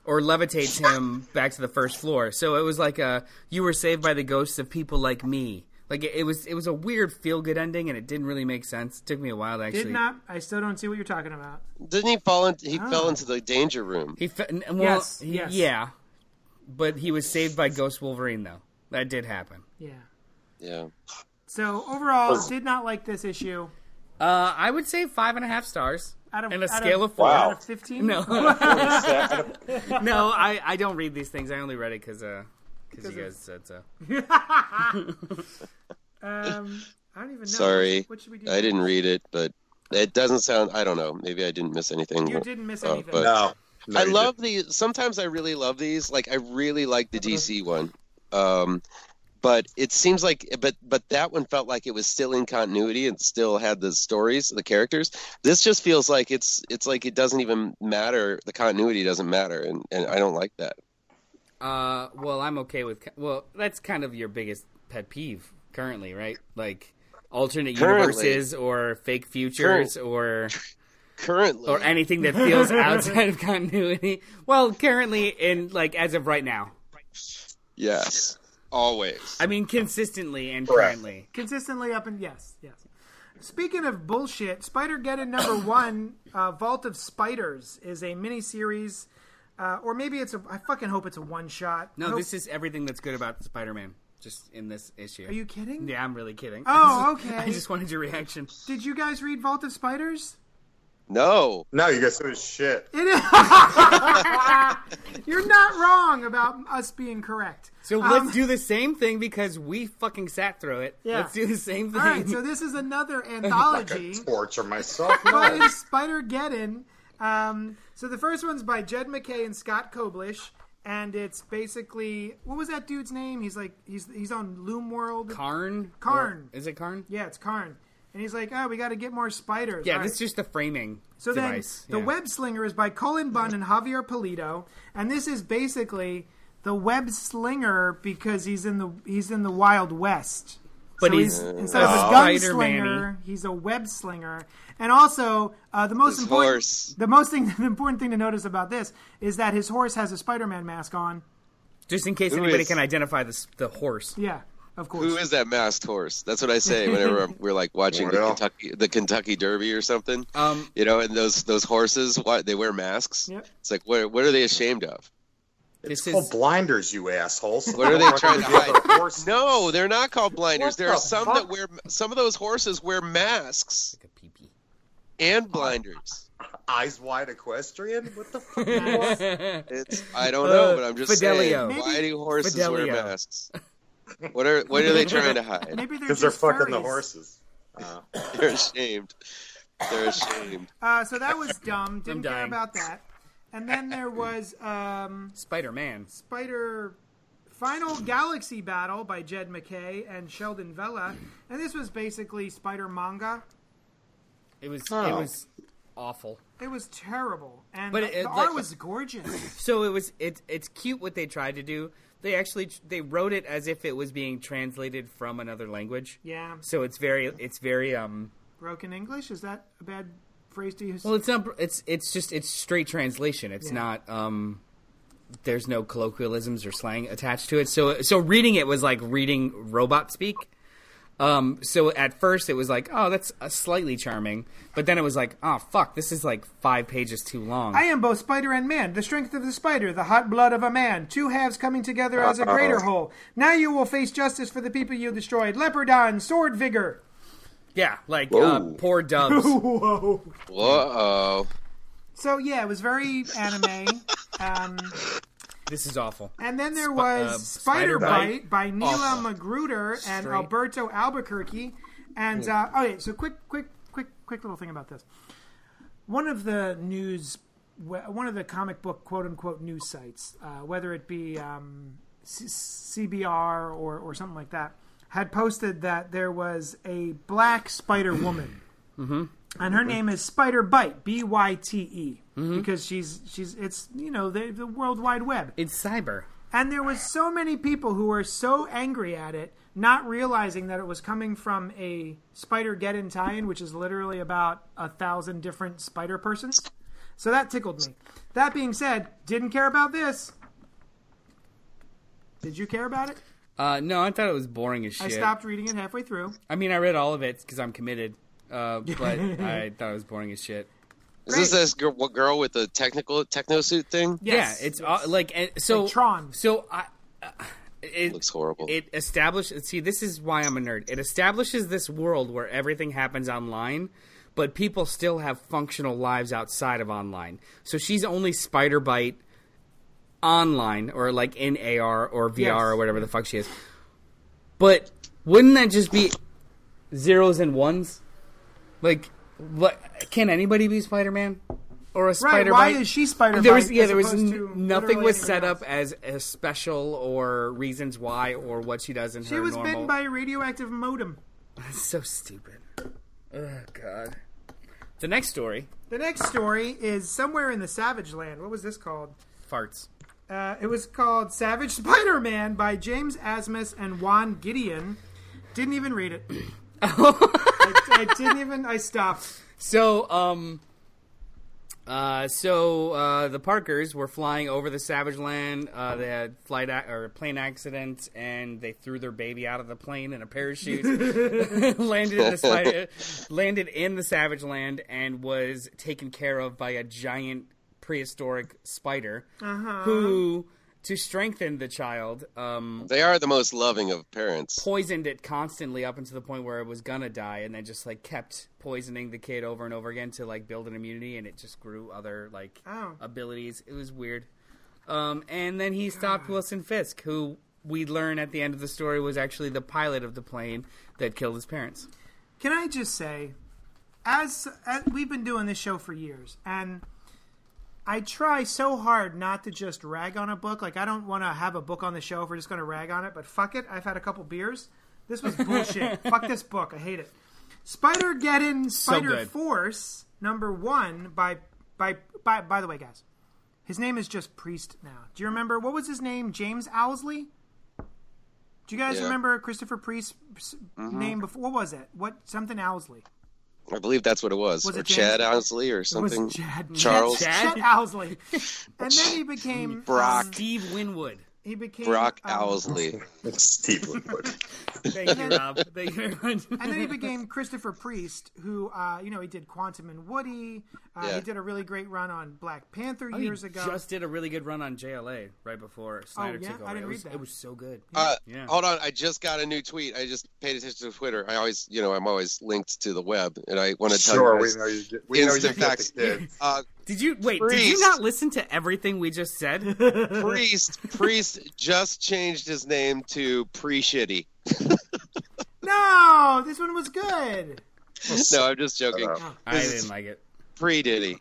or levitates him back to the first floor. So it was like a you were saved by the ghosts of people like me. Like it, it was it was a weird feel good ending and it didn't really make sense. It took me a while to actually Did not. I still don't see what you're talking about. Didn't he fall into? He Oh. fell into the danger room. He fe- n- well, Yes, he- yes. yeah. But he was saved by Ghost Wolverine though. That did happen. Yeah. Yeah. So overall, did not like this issue. Uh, I would say five and a half stars. Out of and a out scale of, of four. Out of fifteen. No, no, I, I don't read these things. I only read it because uh, because you guys said so. Um, I don't even know. Sorry, What should we do? I didn't read it, but it doesn't sound. I don't know. Maybe I didn't miss anything. You didn't miss Uh, anything. but- No. no I you love the. Sometimes I really love these. Like I really like the DC one. Um, but it seems like, but but that one felt like it was still in continuity and still had the stories, the characters. This just feels like it's it's like it doesn't even matter. The continuity doesn't matter, and and I don't like that. Uh, well, I'm okay with. Well, that's kind of your biggest pet peeve currently, right? Like alternate Currently. universes or fake futures or Currently, or anything that feels outside of continuity. Well, currently in like as of right now. yes, always. I mean, consistently and Correct. currently. Consistently up and yes, yes. Speaking of bullshit, Spider Geddon number one, uh, Vault of Spiders, is a mini series, uh, or maybe it's a. I fucking hope it's a one shot. No, this is everything that's good about Spider-Man. Just in this issue. Are you kidding? Yeah, I'm really kidding. Oh, okay. I just wanted your reaction. Did you guys read Vault of Spiders? No, No, you guys said it was shit. It is. You're not wrong about us being correct. So let's do the same thing because we fucking sat through it. Um, Yeah. Let's do the same thing. All right, so this is another anthology. Torture myself. by No. Spider Geddon. Um, so the first one's by Jed MacKay and Scott Koblish, and it's basically what was that dude's name? He's like he's he's on Loom World. Karn? Karn. Or- is it Karn? yeah, it's Karn, and he's like, oh, we got to get more spiders. Yeah, All this right. is just the framing So device. then, the yeah. Web Slinger is by Cullen Bunn and Javier Polito, and this is basically the Web Slinger because he's in the he's in the Wild West, But So he's instead of a Oh. gunslinger, he's a web slinger. And also, uh, the most His important horse. the most thing the important thing to notice about this is that his horse has a Spider-Man mask on. just in case Who anybody is- can identify this, the horse. Yeah, of course. Who is that masked horse? That's what I say whenever we're like watching the Kentucky the Kentucky Derby or something. Um, You know, and those those horses, what they wear masks. Yep. It's like what what are they ashamed of? this Oh, is blinders, you assholes. What are they trying to hide? No, they're not called blinders. What there are some fuck? that wear some of those horses wear masks like a pee-pee. and blinders. Eyes wide equestrian? What the fuck? do you want? It's I don't know, but I'm just Fidelio. saying. Why do horses wear masks? What are what are they trying to hide? Maybe they're Because they're just fucking the horses. Uh, They're ashamed. They're ashamed. Uh, so that was dumb. Didn't care about that. And then there was um, Spider-Man. Spider Final Galaxy Battle by Jed MacKay and Sheldon Vella, and this was basically Spider manga. It was it Oh. was awful. It was terrible, and But the, it- the like- art was gorgeous. So it was it's it's cute what they tried to do. They actually they wrote it as if it was being translated from another language. yeah, So it's very it's very um broken English is that a bad phrase to use? well it's not it's it's just it's straight translation. It's Yeah. not um there's no colloquialisms or slang attached to it. So so reading it was like reading robot speak. Um, so at first it was like, oh, that's uh, slightly charming, but then it was like, oh fuck, this is like five pages too long. I am both spider and man, the strength of the spider, the hot blood of a man, two halves coming together as a greater whole. Now you will face justice for the people you destroyed. Leopardon, sword vigor. yeah, like uh, poor Dubs. Whoa. Whoa. So yeah, it was very anime. um, this is awful. and then there Sp- was uh, Spider Spider Bite by Nilah Awful. Magruder and Straight. Alberto Albuquerque. And uh, okay, so quick, quick, quick, quick little thing about this. One of the news, one of the comic book quote unquote news sites, uh, whether it be um, C- CBR or or something like that, had posted that there was a black Spider Woman. And her name is Spider Bite, B Y T E, because she's she's it's you know the the World Wide Web. It's cyber. And there was so many people who were so angry at it, not realizing that it was coming from a Spider Geddon tie-in, which is literally about a thousand different Spider persons. So that tickled me. That being said, didn't care about this. Did you care about it? Uh, no, I thought it was boring as shit. I stopped reading it halfway through. I mean, I read all of it because I'm committed. Uh, but I thought it was boring as shit. Is this this girl, what girl with the technical techno suit thing? Yes, yeah, it's yes. uh, like and so Like Tron. So I. Uh, it Looks horrible. It establishes. See, this is why I'm a nerd. It establishes this world where everything happens online, but people still have functional lives outside of online. So she's only Spider Bite online or like in AR or VR Yes. or whatever the fuck she is. But wouldn't that just be zeros and ones? Like, what? Can anybody be Spider Man or a Spider? Right? Why is she Spider? there was yeah there was n- nothing was set else? up as a special or reasons why or what she does in She her She was normal. bitten by a radioactive modem. That's so stupid. Oh god. The next story, The next story is somewhere in the Savage Land. What was this called? farts. Uh, it was called Savage Spider-Man by James Asmus and Juan Gedeon. Didn't even read it. I, I didn't even. I stopped. So, um, uh, so uh, the Parkers were flying over the Savage Land. Uh, they had flight ac- or plane accident, and they threw their baby out of the plane in a parachute. landed in the spider, landed in the Savage Land, and was taken care of by a giant prehistoric spider, who, to strengthen the child, um, They are the most loving of parents. poisoned it constantly up until the point where it was gonna die, and then just like kept poisoning the kid over and over again to like build an immunity, and it just grew other like Oh. abilities. It was weird. Um, and then he stopped Wilson Fisk, who we learn at the end of the story was actually the pilot of the plane that killed his parents. Can I just say, as, as we've been doing this show for years, and I try so hard not to just rag on a book. Like I don't want to have a book on the show if we're just going to rag on it. But fuck it, I've had a couple beers. This was bullshit. fuck this book. I hate it. Spider Geddon Spider good. Force number one by by by. By the way, guys, his name is just Priest now. Do you remember what was his name? James Owsley. Do Do you guys Yeah. remember Christopher Priest's Mhm. name before? What was it? What something Owsley? I believe that's what it was, Was or it Chad Owsley, or It something. was Chad. Charles. Chad, Chad? Owsley. and then he became Brock. um, Steve Winwood. he became Brock um, Owsley. Steve Woodward. Thank you, Rob. Thank you very much. and then he became Christopher Priest, who uh, you know he did Quantum and Woody. Uh, Yeah. He did a really great run on Black Panther Oh, he years ago. just did a really good run on JLA right before Snyder yeah? took over. I didn't it, read was, that. it was so good. Uh, Yeah. Hold on, I just got a new tweet. I just paid attention to Twitter. I always, you know, I'm always linked to the web, and I want to tell Sure, you we guys. know you get, we know you Instant get facts. the kid. Uh, Did you wait? Did you not listen to everything we just said? Priest, Priest just changed his name to Pre Shitty. No, this one was good. No, I'm just joking. Shut. I didn't like it. Pre Diddy.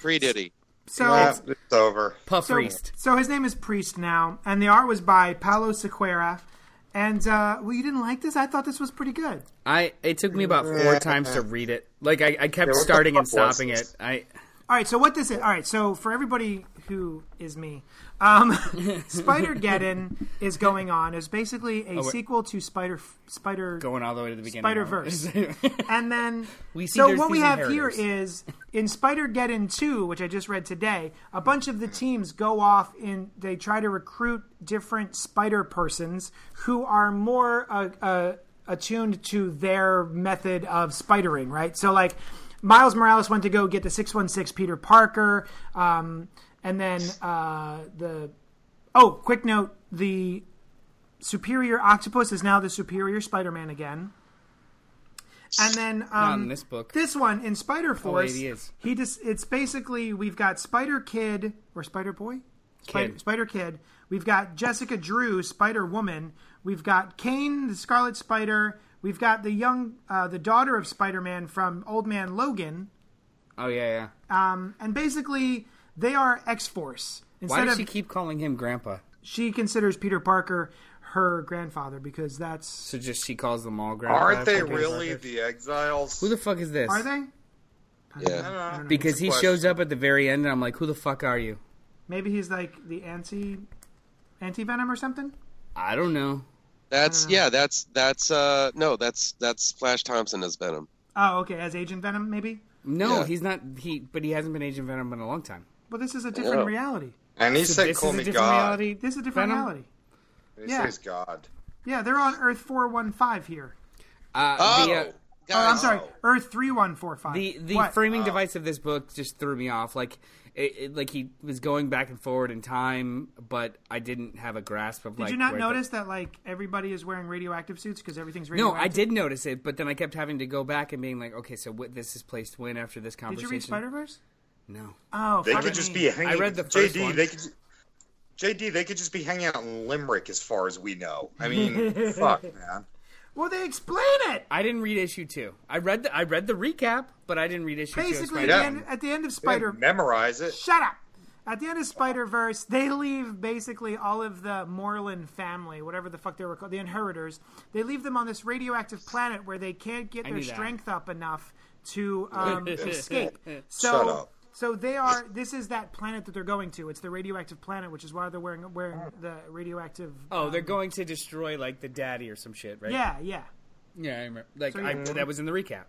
Pre Diddy. So, Ah, it's over. Puff so, Priest. so his name is Priest now, and the art was by Paulo Siqueira. And uh, well, you didn't like this? I thought this was pretty good. I it took me about four times to read it. Like I, I kept what the starting and stopping it. I All right, so what this is? All right, so for everybody who is me, um, Spider Geddon is going on. Is basically a Oh, sequel to Spider Spider going all the way to the beginning. Spider-Verse. and then We see so what we have here inheritors. is in Spider Geddon 2, which I just read today, a bunch of the teams go off and they try to recruit different spider persons who are more uh, uh, attuned to their method of spidering, right? So like Miles Morales went to go get the 616 Peter Parker um, and then uh, the Oh, quick note, the Superior Octopus is now the Superior Spider-Man again. And then um, Not in this book. this one in Spider Force, he he just it's basically we've got Spider Kid or Spider Boy, Spider, Kid. Spider Kid. We've got Jessica Drew, Spider Woman. We've got Kaine, the Scarlet Spider. We've got the young, uh, the daughter of Spider Man from Old Man Logan. Oh yeah, yeah. Um, and basically, they are X Force. Why does of she keep calling him Grandpa? she considers Peter Parker her grandfather because that's So just she calls them all Grandpa. Aren't they Okay. really the exiles? Who the fuck is this? are they? Yeah. Because It's a he question. shows up at the very end, and I'm like, who the fuck are you? Maybe he's like the anti anti venom or something. I don't know. That's Uh. yeah. That's that's uh no. That's that's Flash Thompson as Venom. Oh, okay, as Agent Venom, maybe. No, Yeah. he's not. He, but he hasn't been Agent Venom in a long time. Well, this is a different Yeah. reality. And he So said, "Call is a me different God." reality. This is a different Venom? reality. He Yeah. says God. Yeah, they're on Earth four one five here. Uh, Oh, the, uh, Oh. I'm sorry, Earth three one four five. the the What? framing device of this book just threw me off. Like, it, it, like he was going back and forward in time, but I didn't have a grasp of Did like. you not where the- notice that like everybody is wearing radioactive suits because everything's radioactive? No. I did notice it, but then I kept having to go back and being like, okay, so what, this is placed when after this conversation. Did you read Spider Verse? No. Oh, They fuck could me. just be hanging. I read the first JD. one. They could. JD, they could just be hanging out in Limerick, as far as we know. I mean, fuck, man. Well, they explain it. I didn't read issue two. I read the I read the recap, but I didn't read issue Basically, two. Basically, Yeah. at the end of Yeah, Spider, memorize it. Shut up! At the end of Spider Verse, they leave basically all of the Morlun family, whatever the fuck they were called, the inheritors. They leave them on this radioactive planet where they can't get I their knew that. strength up enough to um, escape. So, Shut up. So they are. This is that planet that they're going to. It's the radioactive planet, which is why they're wearing wearing the radioactive. Oh, they're going to destroy like the daddy or some shit, right? Yeah, yeah. yeah. I remember. Like So, I, that was in the recap.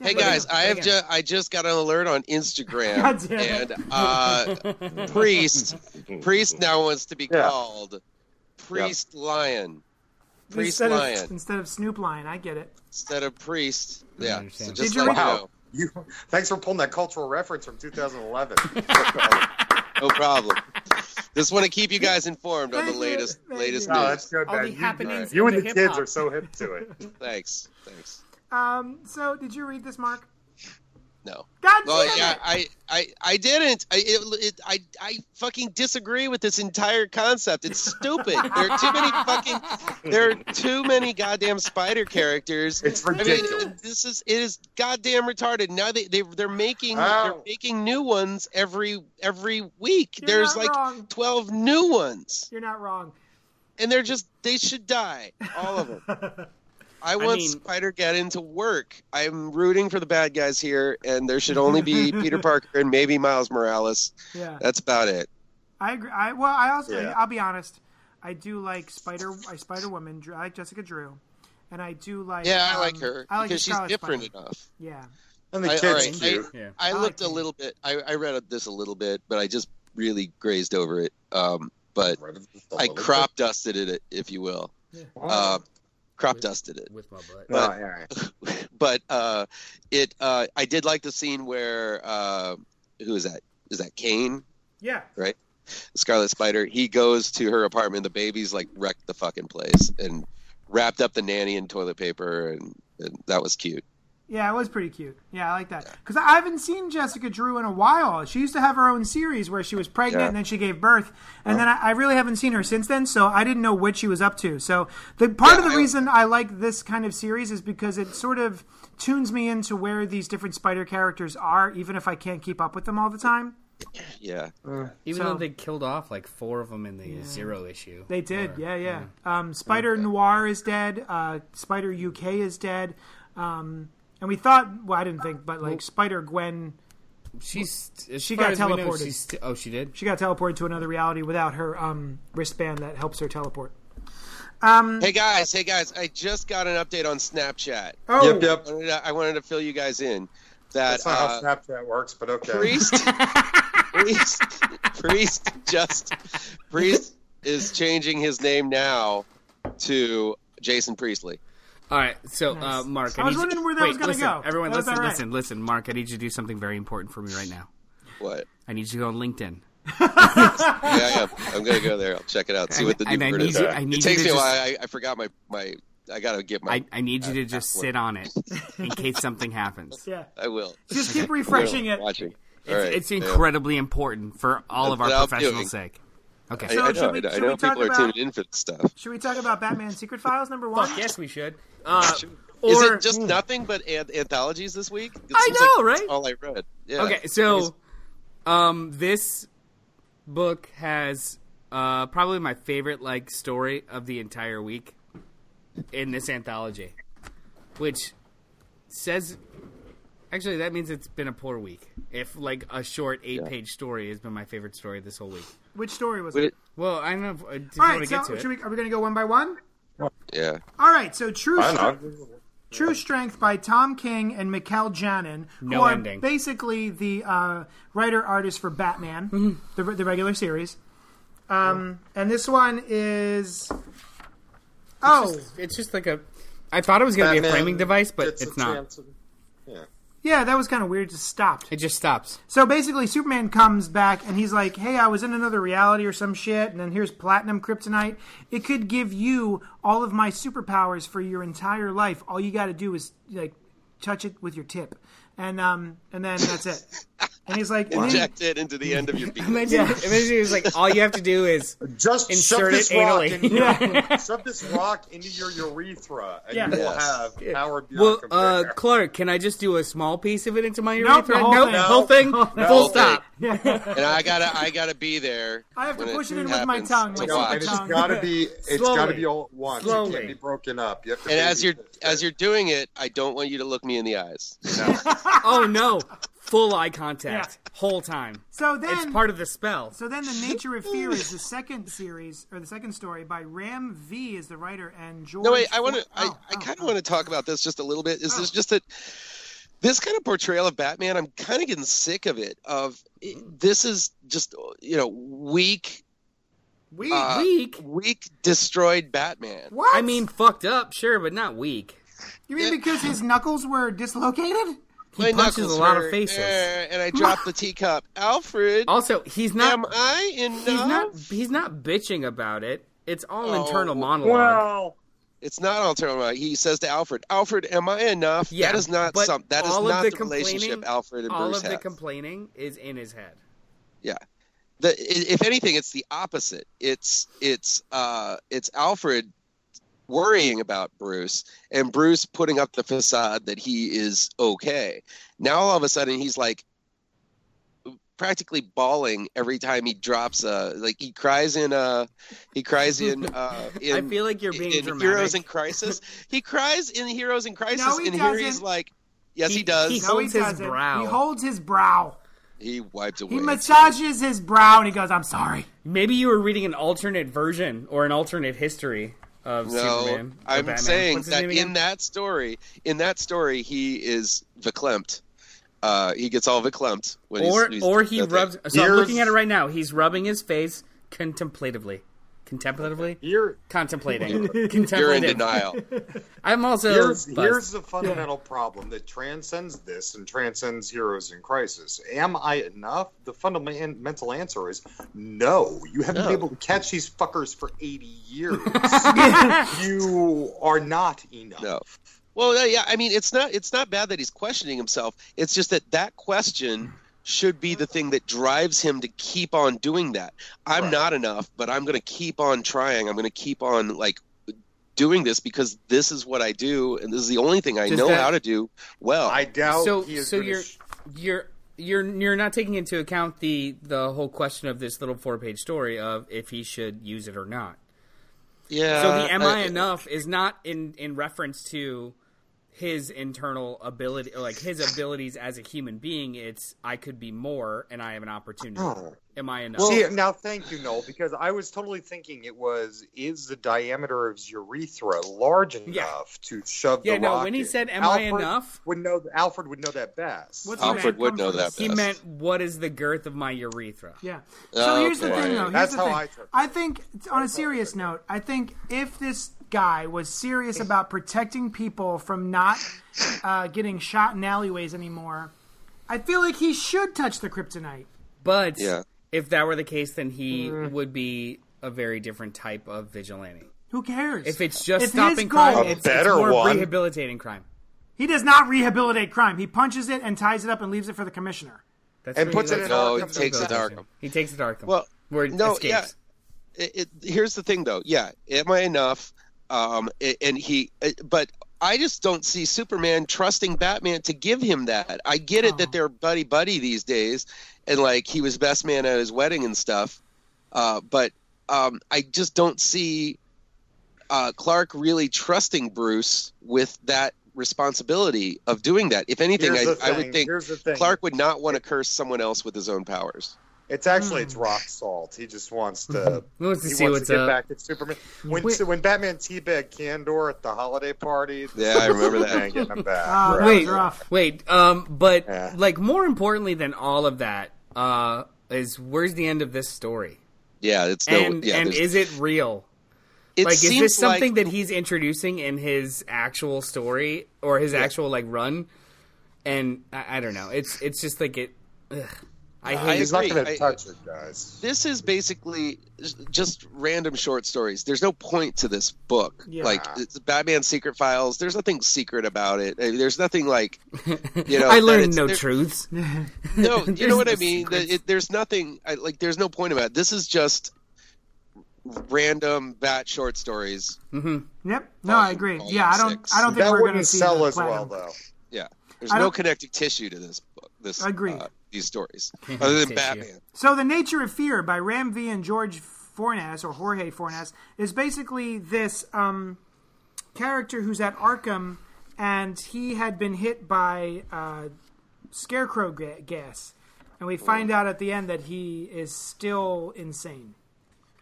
Hey guys, I have again. just I just got an alert on Instagram, God damn it. and uh, priest priest now wants to be Yeah. called priest lion, priest instead lion Of, instead of Snoop Lion, I get it. instead of priest. Yeah, so just Did you let you read- know, You, thanks for pulling that cultural reference from 2011. no problem. Just want to keep you guys informed on the Thank you, latest thank latest you. no, news. that's good, All man. the You- happenings You, and the the kids hip-hop. are so hip to it. Thanks, thanks. Um. So, did you read this, Mark? No. God Well, damn yeah, it! I, I, I didn't. I, it, it, I, I fucking disagree with this entire concept. It's stupid. there are too many fucking. There are too many goddamn spider characters. It's I mean, ridiculous. this is it is goddamn retarded. Now they they they're making Oh. they're making new ones every every week. You're There's not like wrong. twelve new ones, You're not wrong. and they're just they should die, all of them. I want mean- Spider Geddon to work. I'm rooting for the bad guys here, and there should only be Peter Parker and maybe Miles Morales. Yeah. That's about it. I agree. I well, I also Yeah. I'll be honest. I do like Spider I Spider Woman. I like Jessica Drew, and I do like Yeah, I um, like her I like because she's different Spider. enough. Yeah, And the I- kid's all right, cute. Yeah. I I like looked a little bit. I, I read this a little bit, but I just really grazed over it. Um, but I just a I crop dusted it, if you will. bit. Uh, crop dusted it. with my butt. Oh, all right. but uh, it uh, I did like the scene where uh, who is that? Is that Kaine, yeah. Right. Scarlet Spider? He goes to her apartment. The baby's like wrecked the fucking place and wrapped up the nanny in toilet paper, and, and that was cute. Yeah, it was pretty cute. Yeah, I like that. Because I haven't seen Jessica Drew in a while. She used to have her own series where she was pregnant Yeah. and then she gave birth. And then I, I really haven't seen her since then, so I didn't know what she was up to. So the part of the I- reason I like this kind of series is because it sort of tunes me into where these different spider characters are, even if I can't keep up with them all the time. Yeah, Even So- though they killed off like four of them in the zero issue. They did, yeah, yeah. Um, Spider Noir is dead. Uh, Spider UK is dead. Um, and we thought, well, I didn't think, but like Spider Gwen She's as She far got as we know, teleported. she's st- oh, she did. she got teleported to another reality without her um, wristband that helps her teleport. Um, Hey guys, hey guys! I just got an update on Snapchat. oh, Yep, yep. I wanted to, I wanted to fill you guys in that That's not uh, how Snapchat works, but okay. priest, priest, priest just priest is changing his name now to Jason Priestley. All right, so Nice. uh, Mark, I I, was wondering you, where that wait, was gonna go. Everyone, That listen, all right. listen, listen. Mark, I need you to do something very important for me right now. What? I need you to go on LinkedIn. Yeah, yeah. I'm gonna go there. I'll check it out. See what the new and I need is. you. I need It takes you me to a while. just, I, I forgot my my. I gotta get my. I, I need you to just sit on it in case something happens. yeah. I will. Just keep refreshing it. Watching. It's, All right. it's yeah. incredibly important for all of our professional sake. Okay. I, So I know. should we- I know, I know we talk people are about- tuning in for this stuff. Should we talk about Batman Secret Files number one? Fuck yes, we should. Uh, Is or it just nothing but an- anthologies this week? It I know, like that's right? All I read. Yeah. okay, so um, this book has uh, probably my favorite like story of the entire week in this anthology, which says actually that means it's been a poor week. If like a short eight-page story has been my favorite story this whole week. Which story was Would it? it- Well, I don't know. If, uh, did All you right, want to get so to it? we, are we going to go one by one? yeah. All right, so True I know. True Strength by Tom King and Mikel Janin, who are ending. basically the uh, writer artist for Batman, the, the regular series. Um, and this one is oh It's just like a. I thought it was going to be a framing device, but gets a it's not. chance of- Yeah. that was kind of weird. Just stopped. It just stops. So basically, Superman comes back and he's like, "Hey, I was in another reality or some shit, and then here's platinum kryptonite. It could give you all of my superpowers for your entire life. All you got to do is like touch it with your tip, and um, and then that's it." And he's like, Inject it into the end of your penis. Imagine, imagine it was like all you have to do is Just Insert shove it this rock anally. into your, shove this rock into your urethra, and Yeah. you will Yes. have power beyond Well, uh. Clark, can I just do a small piece of it into my Nope, urethra? the whole nope, thing. whole thing, No. full Whole stop. yeah. and I gotta, I gotta be there. I have to push it in with my tongue, to like No, Super watch. and it's tongue. got to be, it's Slowly. got to be all at once. It Slowly. can't be broken up. You have to And as you're, as you're doing it, I don't want you to look me in the eyes. Oh no, full eye contact, whole time. So then, It's part of the spell. so then, the Nature of Fear is the second series or the second story by Ram V is the writer and George. No, wait. I want to. I, Oh, I oh, kind of oh. want to talk about this just a little bit. Is Oh. this just that this kind of portrayal of Batman? I'm kind of getting sick of it. Of this is just you know weak, weak. uh, Weak. weak, destroyed Batman. what? I mean, fucked up, sure, but not weak. you mean because his knuckles were dislocated? He My punches knuckles a lot of hurt, faces. eh, and I dropped the teacup. Alfred, Also, he's not. am I enough? He's not. He's not bitching about it. It's all Oh, internal monologue. Well, It's not alternative. He says to Alfred, "Alfred, am I enough?" Yeah, that is not but some. That is not the the, relationship Alfred and all Bruce of the complaining is in his head. Yeah. The, if anything, it's the opposite. It's it's uh it's Alfred worrying about Bruce and Bruce putting up the facade that he is okay. Now all of a sudden he's like practically bawling every time he drops a like he cries in uh he cries in uh in I feel like you're being in dramatic. Heroes in Crisis. He cries in Heroes in Crisis No, he and here he's doesn't. like yes he, He- does. he- No, he holds his doesn't. brow. He holds his brow. he wipes away. He massages his brow and he goes, "I'm sorry." Maybe you were reading an alternate version or an alternate history of No, Superman. I'm Batman. saying that in that story, in that story, he is verklempt. Uh, he gets all verklempt when or he's, he's or he rubs. So I'm looking at it right now. He's rubbing his face contemplatively, contemplatively, Here, contemplating, You're in denial. I'm also here's, here's the fundamental problem that transcends this and transcends heroes in crisis. Am I enough? The fundamental answer is no. You haven't No. been able to catch these fuckers for 80 years. you are not enough. No. Well, yeah. I mean, it's not. It's not bad that he's questioning himself. It's just that that question should be the thing that drives him to keep on doing that. I'm Right. not enough, but I'm going to keep on trying. I'm going to keep on like doing this because this is what I do, and this is the only thing I Does know that- how to do well. I doubt so he is so you're sh- you're you're you're not taking into account the the whole question of this little four page story of if he should use it or not. yeah. So the am I uh, enough is not in in reference to his internal ability, like his abilities as a human being. It's I could be more, and I have an opportunity. Oh. Am I enough? See, now thank you, Noel, because I was totally thinking it was is the diameter of his urethra large enough Yeah. to shove Yeah, the no, rocket? when he said, "Am I enough?" Would know Alfred would know that best. What's Alfred the would know come that from? he meant what is the girth of my urethra? Yeah. Oh, So here's the thing, though. Here's That's the how thing. I took it. I think, on a serious note, I think if this guy was serious about protecting people from not uh, getting shot in alleyways anymore, I feel like he should touch the kryptonite. But Yeah. if that were the case, then he Mm. would be a very different type of vigilante. Who cares? If it's just If stopping crime, goal- A it's, it's better more one. rehabilitating crime. he does not rehabilitate crime. He punches it and ties it up and leaves it for the commissioner. That's And puts it in what Arkham No, he takes it to. Arkham. He takes it to Arkham. Well, where it no, escapes. yeah. It, it, here's the thing, though. Yeah, am I enough? Um, and he, uh, but I just don't see Superman trusting Batman to give him that. I get it Oh. that they're buddy buddy these days, and like he was best man at his wedding and stuff. Uh, but um, I just don't see uh, Clark really trusting Bruce with that responsibility of doing that. If anything, I, I would think here's the thing. Clark would not want to curse someone else with his own powers. It's actually Hmm. it's rock salt. He just wants to. He wants to he see wants what's to get up. back at Superman. When Wait. when Batman teabagged Kandor at the holiday party. Yeah, I remember that. Superman getting him back. Oh, that Right. was rough. Wait, um, but Yeah. like more importantly than all of that, uh, is where's the end of this story? Yeah, it's no. and yeah, and there's- is it real? it like, is this something like, that he's introducing in his actual story or his actual like run? And I, I don't know. It's it's just like it. Ugh. I I hate. He's not agree. going to I- touch it, guys. this is basically just random short stories. There's no point to this book. Yeah. Like it's Batman Secret Files. There's nothing secret about it. I mean, There's nothing like you know. I learned no there- truths. No, you know what no I mean. That secrets. it, there's nothing. I, like there's no point about it. This is just random bat short stories. Hmm. Yep. No, I agree. Yeah, I don't. six. I don't think That we're going to wouldn't sell as well, though. Yeah. There's no don't- connective tissue to this book. This Agreed. uh, these stories other than Tissue. Batman. So, The Nature of Fear by Ram V and George Fornes, or Jorge Fornes, is basically this um, character who's at Arkham, and he had been hit by uh, scarecrow ga- gas. And we find out at the end that he is still insane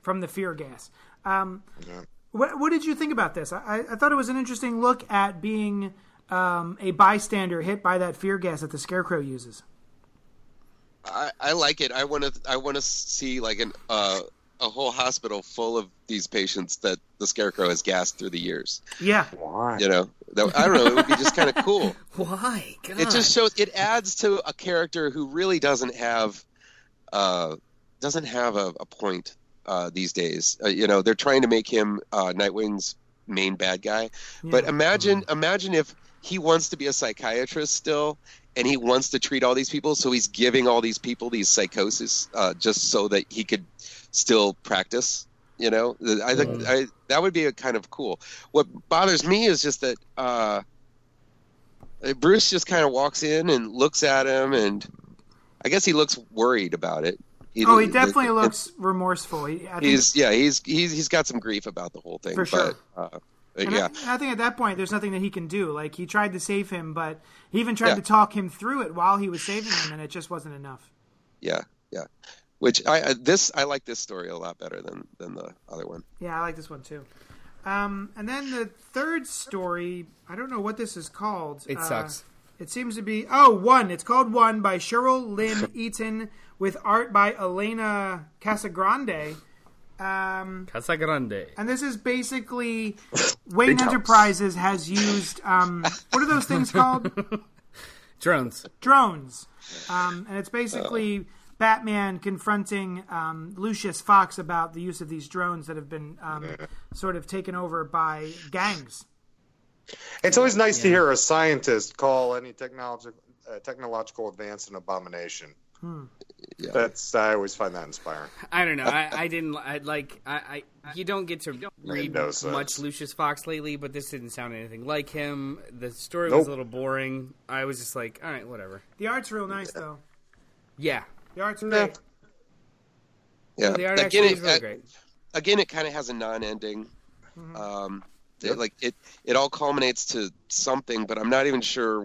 from the fear gas. Um, what, what did you think about this? I, I thought it was an interesting look at being um, a bystander hit by that fear gas that the scarecrow uses. I, I like it. I want to. I want to see like an uh, a whole hospital full of these patients that the scarecrow has gassed through the years. Yeah. Why? You know, That- I don't know. It would be just kind of cool. Why? God. It just shows. It adds to a character who really doesn't have, uh, doesn't have a, a point uh, these days. Uh, you know, they're trying to make him uh, Nightwing's main bad guy. But imagine, imagine if he wants to be a psychiatrist still, and he wants to treat all these people, so he's giving all these people these psychosis uh, just so that he could still practice. You know, I think I, that would be a kind of cool. What bothers me is just that. Uh, Bruce just kind of walks in and looks at him, and I guess he looks worried about it. Oh, he definitely looks remorseful. He, He's yeah, he's he's he's got some grief about the whole thing. For sure. But, uh, and yeah, I, I think at that point, there's nothing that he can do. Like he tried to save him, but he even tried Yeah. to talk him through it while he was saving him, and it just wasn't enough. yeah, yeah. Which I I- this I like this story a lot better than than the other one. Yeah, I like this one too. Um, and then the third story, I don't know what this is called. It Uh, sucks. It seems to be oh one. It's called One by Cheryl Lynn Eaton with art by Elena Casagrande. Um, Casa Grande. and this is basically Wayne house. Enterprises has used um, what are those things called? Drones. drones. Um, and it's basically Batman confronting um, Lucius Fox about the use of these drones that have been um, sort of taken over by gangs. It's always nice to hear a scientist call any technological uh, technological advance an abomination. Yeah. That's I always find that inspiring. I don't know. I, I didn't I, like. I, I you don't get to read no sense. much Lucius Fox lately, but this didn't sound anything like him. The story Nope. was a little boring. I was just like, all right, whatever. The art's real nice, though. Yeah, The art's great. Yeah. the art again, actually it, is really uh, great. again, it kind of has a non-ending. Mm-hmm. Um, it- like it, it all culminates to something, but I'm not even sure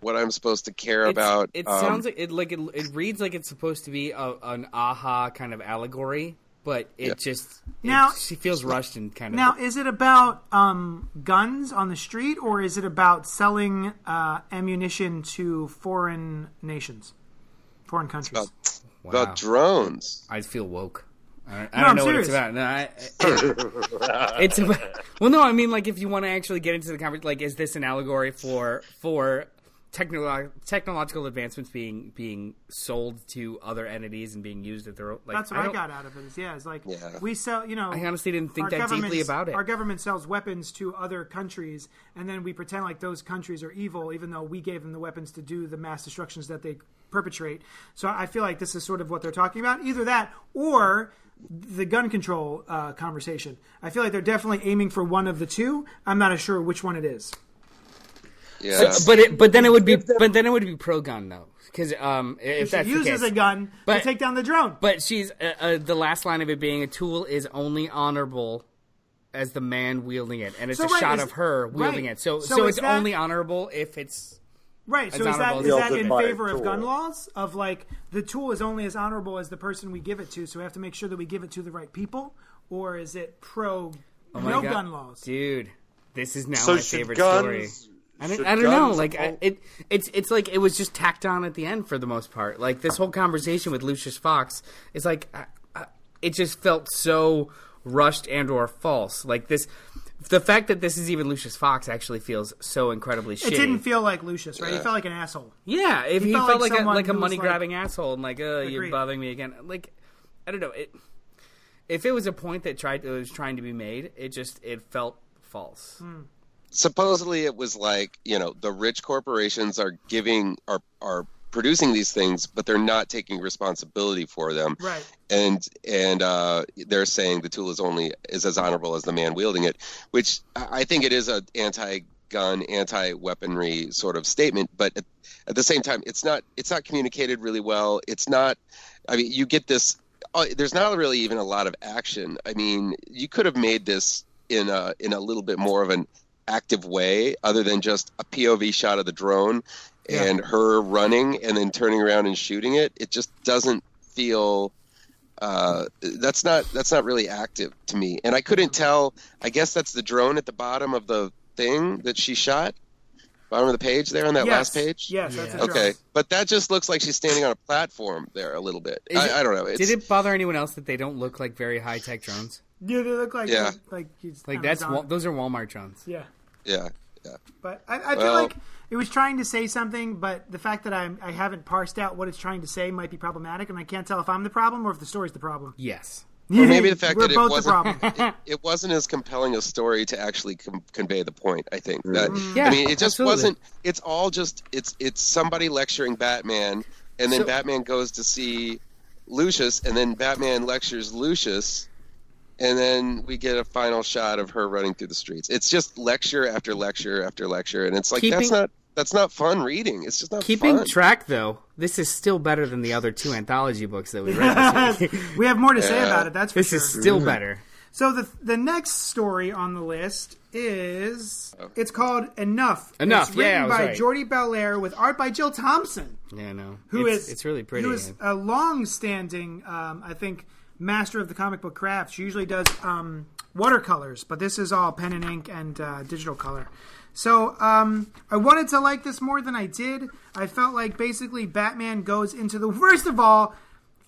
what I'm supposed to care It's- about. It Um, sounds like it like it, it reads like it's supposed to be a, an aha kind of allegory, but it Yeah. just it, Now- she feels rushed and kind of Now, is it about um, guns on the street, or is it about selling uh, ammunition to foreign nations, foreign countries? about, wow. about drones. I feel woke. I don't, I No, don't I'm know what it's serious. about. No, I, it- it's about. Well, no, I mean, like, if you want to actually get into the conversation, like, is this an allegory for for technolo- technological advancements being being sold to other entities and being used at their own? Like, That's what I, don't- got out of it. Is yeah, it's like Yeah. we sell. You know, I honestly didn't think that deeply about it. Our government sells weapons to other countries, and then we pretend like those countries are evil, even though we gave them the weapons to do the mass destructions that they perpetrate. So I feel like this is sort of what they're talking about. Either that, or the gun control uh, conversation. I feel like they're definitely aiming for one of the two. I'm not as sure which one it is. Yeah, but it, but then it would be but then it would be pro gun though because um if She that's the uses case. a gun But- to take down the drone. But she's uh, uh, the last line of it being a tool is only honorable as the man wielding it, and it's So, a right, shot is- of her wielding right. it. So So so, it's that- only honorable if it's Right. So is that honorable. is that in favor of tool. gun laws? Of like the tool is only as honorable as the person we give it to, so we have to make sure that we give it to the right people, or is it pro Oh no God. gun laws? dude. This is now So my favorite guns? story. I don't, I don't know. guns Like I, it, it's it's like it was just tacked on at the end for the most part. Like this whole conversation with Lucius Fox is like I, I, it just felt so rushed and or false. Like this, the fact that this is even Lucius Fox actually feels so incredibly shit. It didn't feel like Lucius, right? He felt like an asshole. Yeah, if He he, felt felt, like like, a like a money grabbing asshole and like, you're Agreed. bothering me again. Like, I don't know. It if it was a point that tried that was trying to be made, it just it felt false. Hmm. supposedly it was like you know the rich corporations are giving are are producing these things, but they're not taking responsibility for them. Right. and and uh, they're saying the tool is only is as honorable as the man wielding it, which I think it is a anti-gun, anti-weaponry sort of statement. But at, at the same time, it's not it's not communicated really well. It's not. I mean, you get this. Uh, there's not really even a lot of action. I mean, you could have made this in a in a little bit more of an active way, other than just a POV shot of the drone and her running and then turning around and shooting it. It just doesn't feel uh, that's not that's not really active to me. And I couldn't tell. I guess that's the drone at the bottom of the thing that she shot. Bottom of the page there on that yes. last page. Yes, that's a Okay, drone. but that just looks like she's standing on a platform there a little bit. Is it- I, I don't know. It's, Did it bother anyone else that they don't look like very high tech drones? Yeah, they look like Yeah. like he's Like that's those are Walmart drones. yeah. Yeah, yeah. But I, I feel Well- like it was trying to say something, but the fact that I'm, I haven't parsed out what it's trying to say might be problematic, and I can't tell if I'm the problem or if the story's the problem. Yes. Or maybe the fact that it wasn't, it, it wasn't as compelling a story to actually com- convey the point. I think that mm-hmm. Yeah, I mean it just absolutely. wasn't. It's all just it's it's somebody lecturing Batman, and then So- Batman goes to see Lucius, and then Batman lectures Lucius, and then we get a final shot of her running through the streets. It's just lecture after lecture after lecture, and it's like that's not that's not fun reading. It's just not Keeping fun. track though, this is still better than the other two anthology books that we read this week. we have more to say about it. That's for this sure. is still better. So the the next story on the list is it's called Enough. And Enough, It's written yeah, by right. Jordie Bellaire with art by Jill Thompson, Yeah, no. who it's, is it's really pretty. Who is a long-standing, um, I think, master of the comic book craft. She usually does um, watercolors, but this is all pen and ink and uh, digital color. So um, I wanted to like this more than I did. I felt like basically Batman goes into the first of all,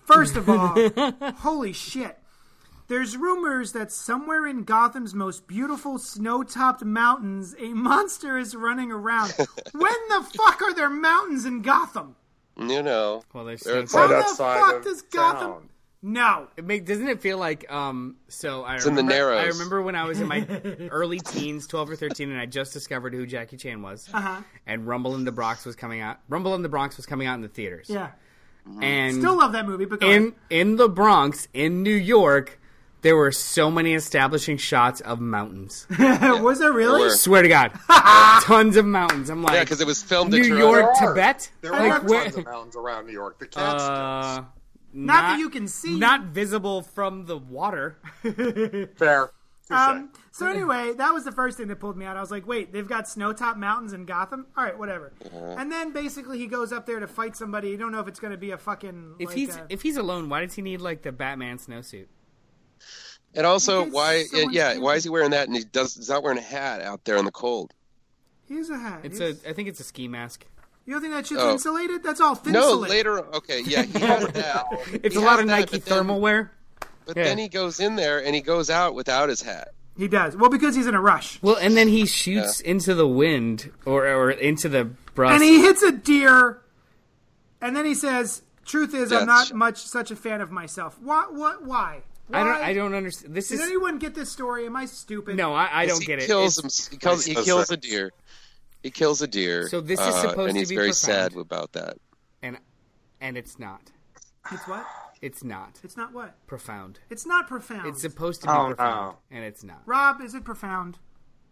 first of all, holy shit. There's rumors that somewhere in Gotham's most beautiful snow-topped mountains, a monster is running around. when the fuck are there mountains in Gotham? You know, well, They're things- How Right the fuck of does Gotham? Town. No. It make, doesn't it feel like um so I in the remember, Narrows. I remember when I was in my early teens, 12 or 13 and I just discovered who Jackie Chan was. Uh-huh. And Rumble in the Bronx was coming out. Rumble in the Bronx was coming out in the theaters. Yeah. And Still love that movie, but go in in the Bronx in New York there were so many establishing shots of mountains. ahead. Was there really? There. Swear to God. Tons of mountains. I'm like yeah, because it was filmed in New York, There. Tibet? There I are love- tons of mountains around New York. The Catskills. Uh, Not that you can see. Not visible from the water. Fair. Um, so anyway, that was the first thing that pulled me out. I was like, wait, they've got snow-topped mountains in Gotham? All right, whatever. And then basically he goes up there to fight somebody. You don't know if it's going to be a fucking. If like he's a- if he's alone, why does he need like the Batman snowsuit? And also, Because why? someone's yeah, stupid. why is he wearing that? And he does. He's not wearing a hat out there in the cold. he's a hat. It's He's- a I think it's a ski mask. You don't think that shit's Oh. insulated? That's all thin No, insulated. later. Okay, yeah, he has that. It's He a lot of that, Nike but then- thermal wear. But Yeah. then he goes in there and he goes out without his hat. He does. Well, because he's in a rush. Well, and then he shoots into the wind or or into the brush. And he hits a deer, and then he says, "Truth is, I'm not much such a fan of myself." What? What? Why? I don't Why? I don't understand. This Did is anyone get this story? Am I stupid? no, I, I don't he get it. Kills It's- him. He kills, he kills a deer. He kills a deer. So this is uh, supposed and to he's be very profound. sad about that. and and it's not. It's what? It's not It's not what? profound. It's not profound. It's supposed to be Oh, profound, no. and it's not. Rob, is it profound?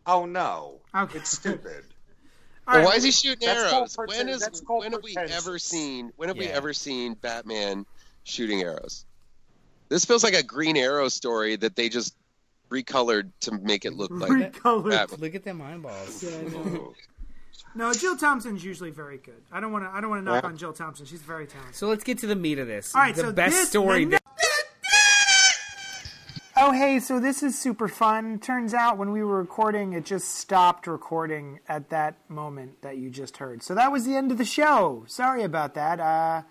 Oh no, Okay. it's stupid. All Well, right. why is he shooting That's arrows? When pretend- that's when have we ever seen when have we ever seen Batman shooting arrows? This feels like a Green Arrow story that they just recolored to make it look like Recolored. Batman. Look at them eyeballs. No, Jill Thompson's usually very good. I don't want to. I don't want to knock Yeah. on Jill Thompson. She's very talented. So let's get to the meat of this. All right, the so best this- story. the that- Oh, hey, so this is super fun. Turns out when we were recording, it just stopped recording at that moment that you just heard. So that was the end of the show. Sorry about that. Uh,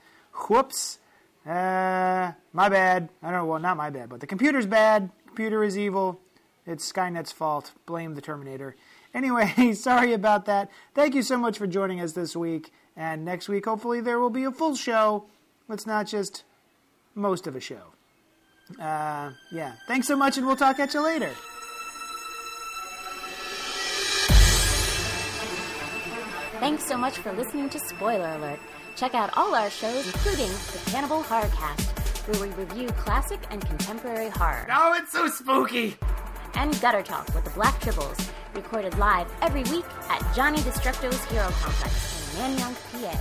whoops. Uh, my bad. I don't know. Well, not my bad, but the computer's bad. Computer is evil. It's Skynet's fault. Blame the Terminator. Anyway, sorry about that. Thank you so much for joining us this week. And next week, hopefully, there will be a full show. It's not just most of a show. Uh, yeah. Thanks so much, and we'll talk at you later. Thanks so much for listening to Spoiler Alert. Check out all our shows, including the Cannibal Horror Cast, where we review classic and contemporary horror, Oh, it's so spooky. and Gutter Talk with the Black Tribbles, recorded live every week at Johnny Destructo's Hero Complex in Manayunk, PA.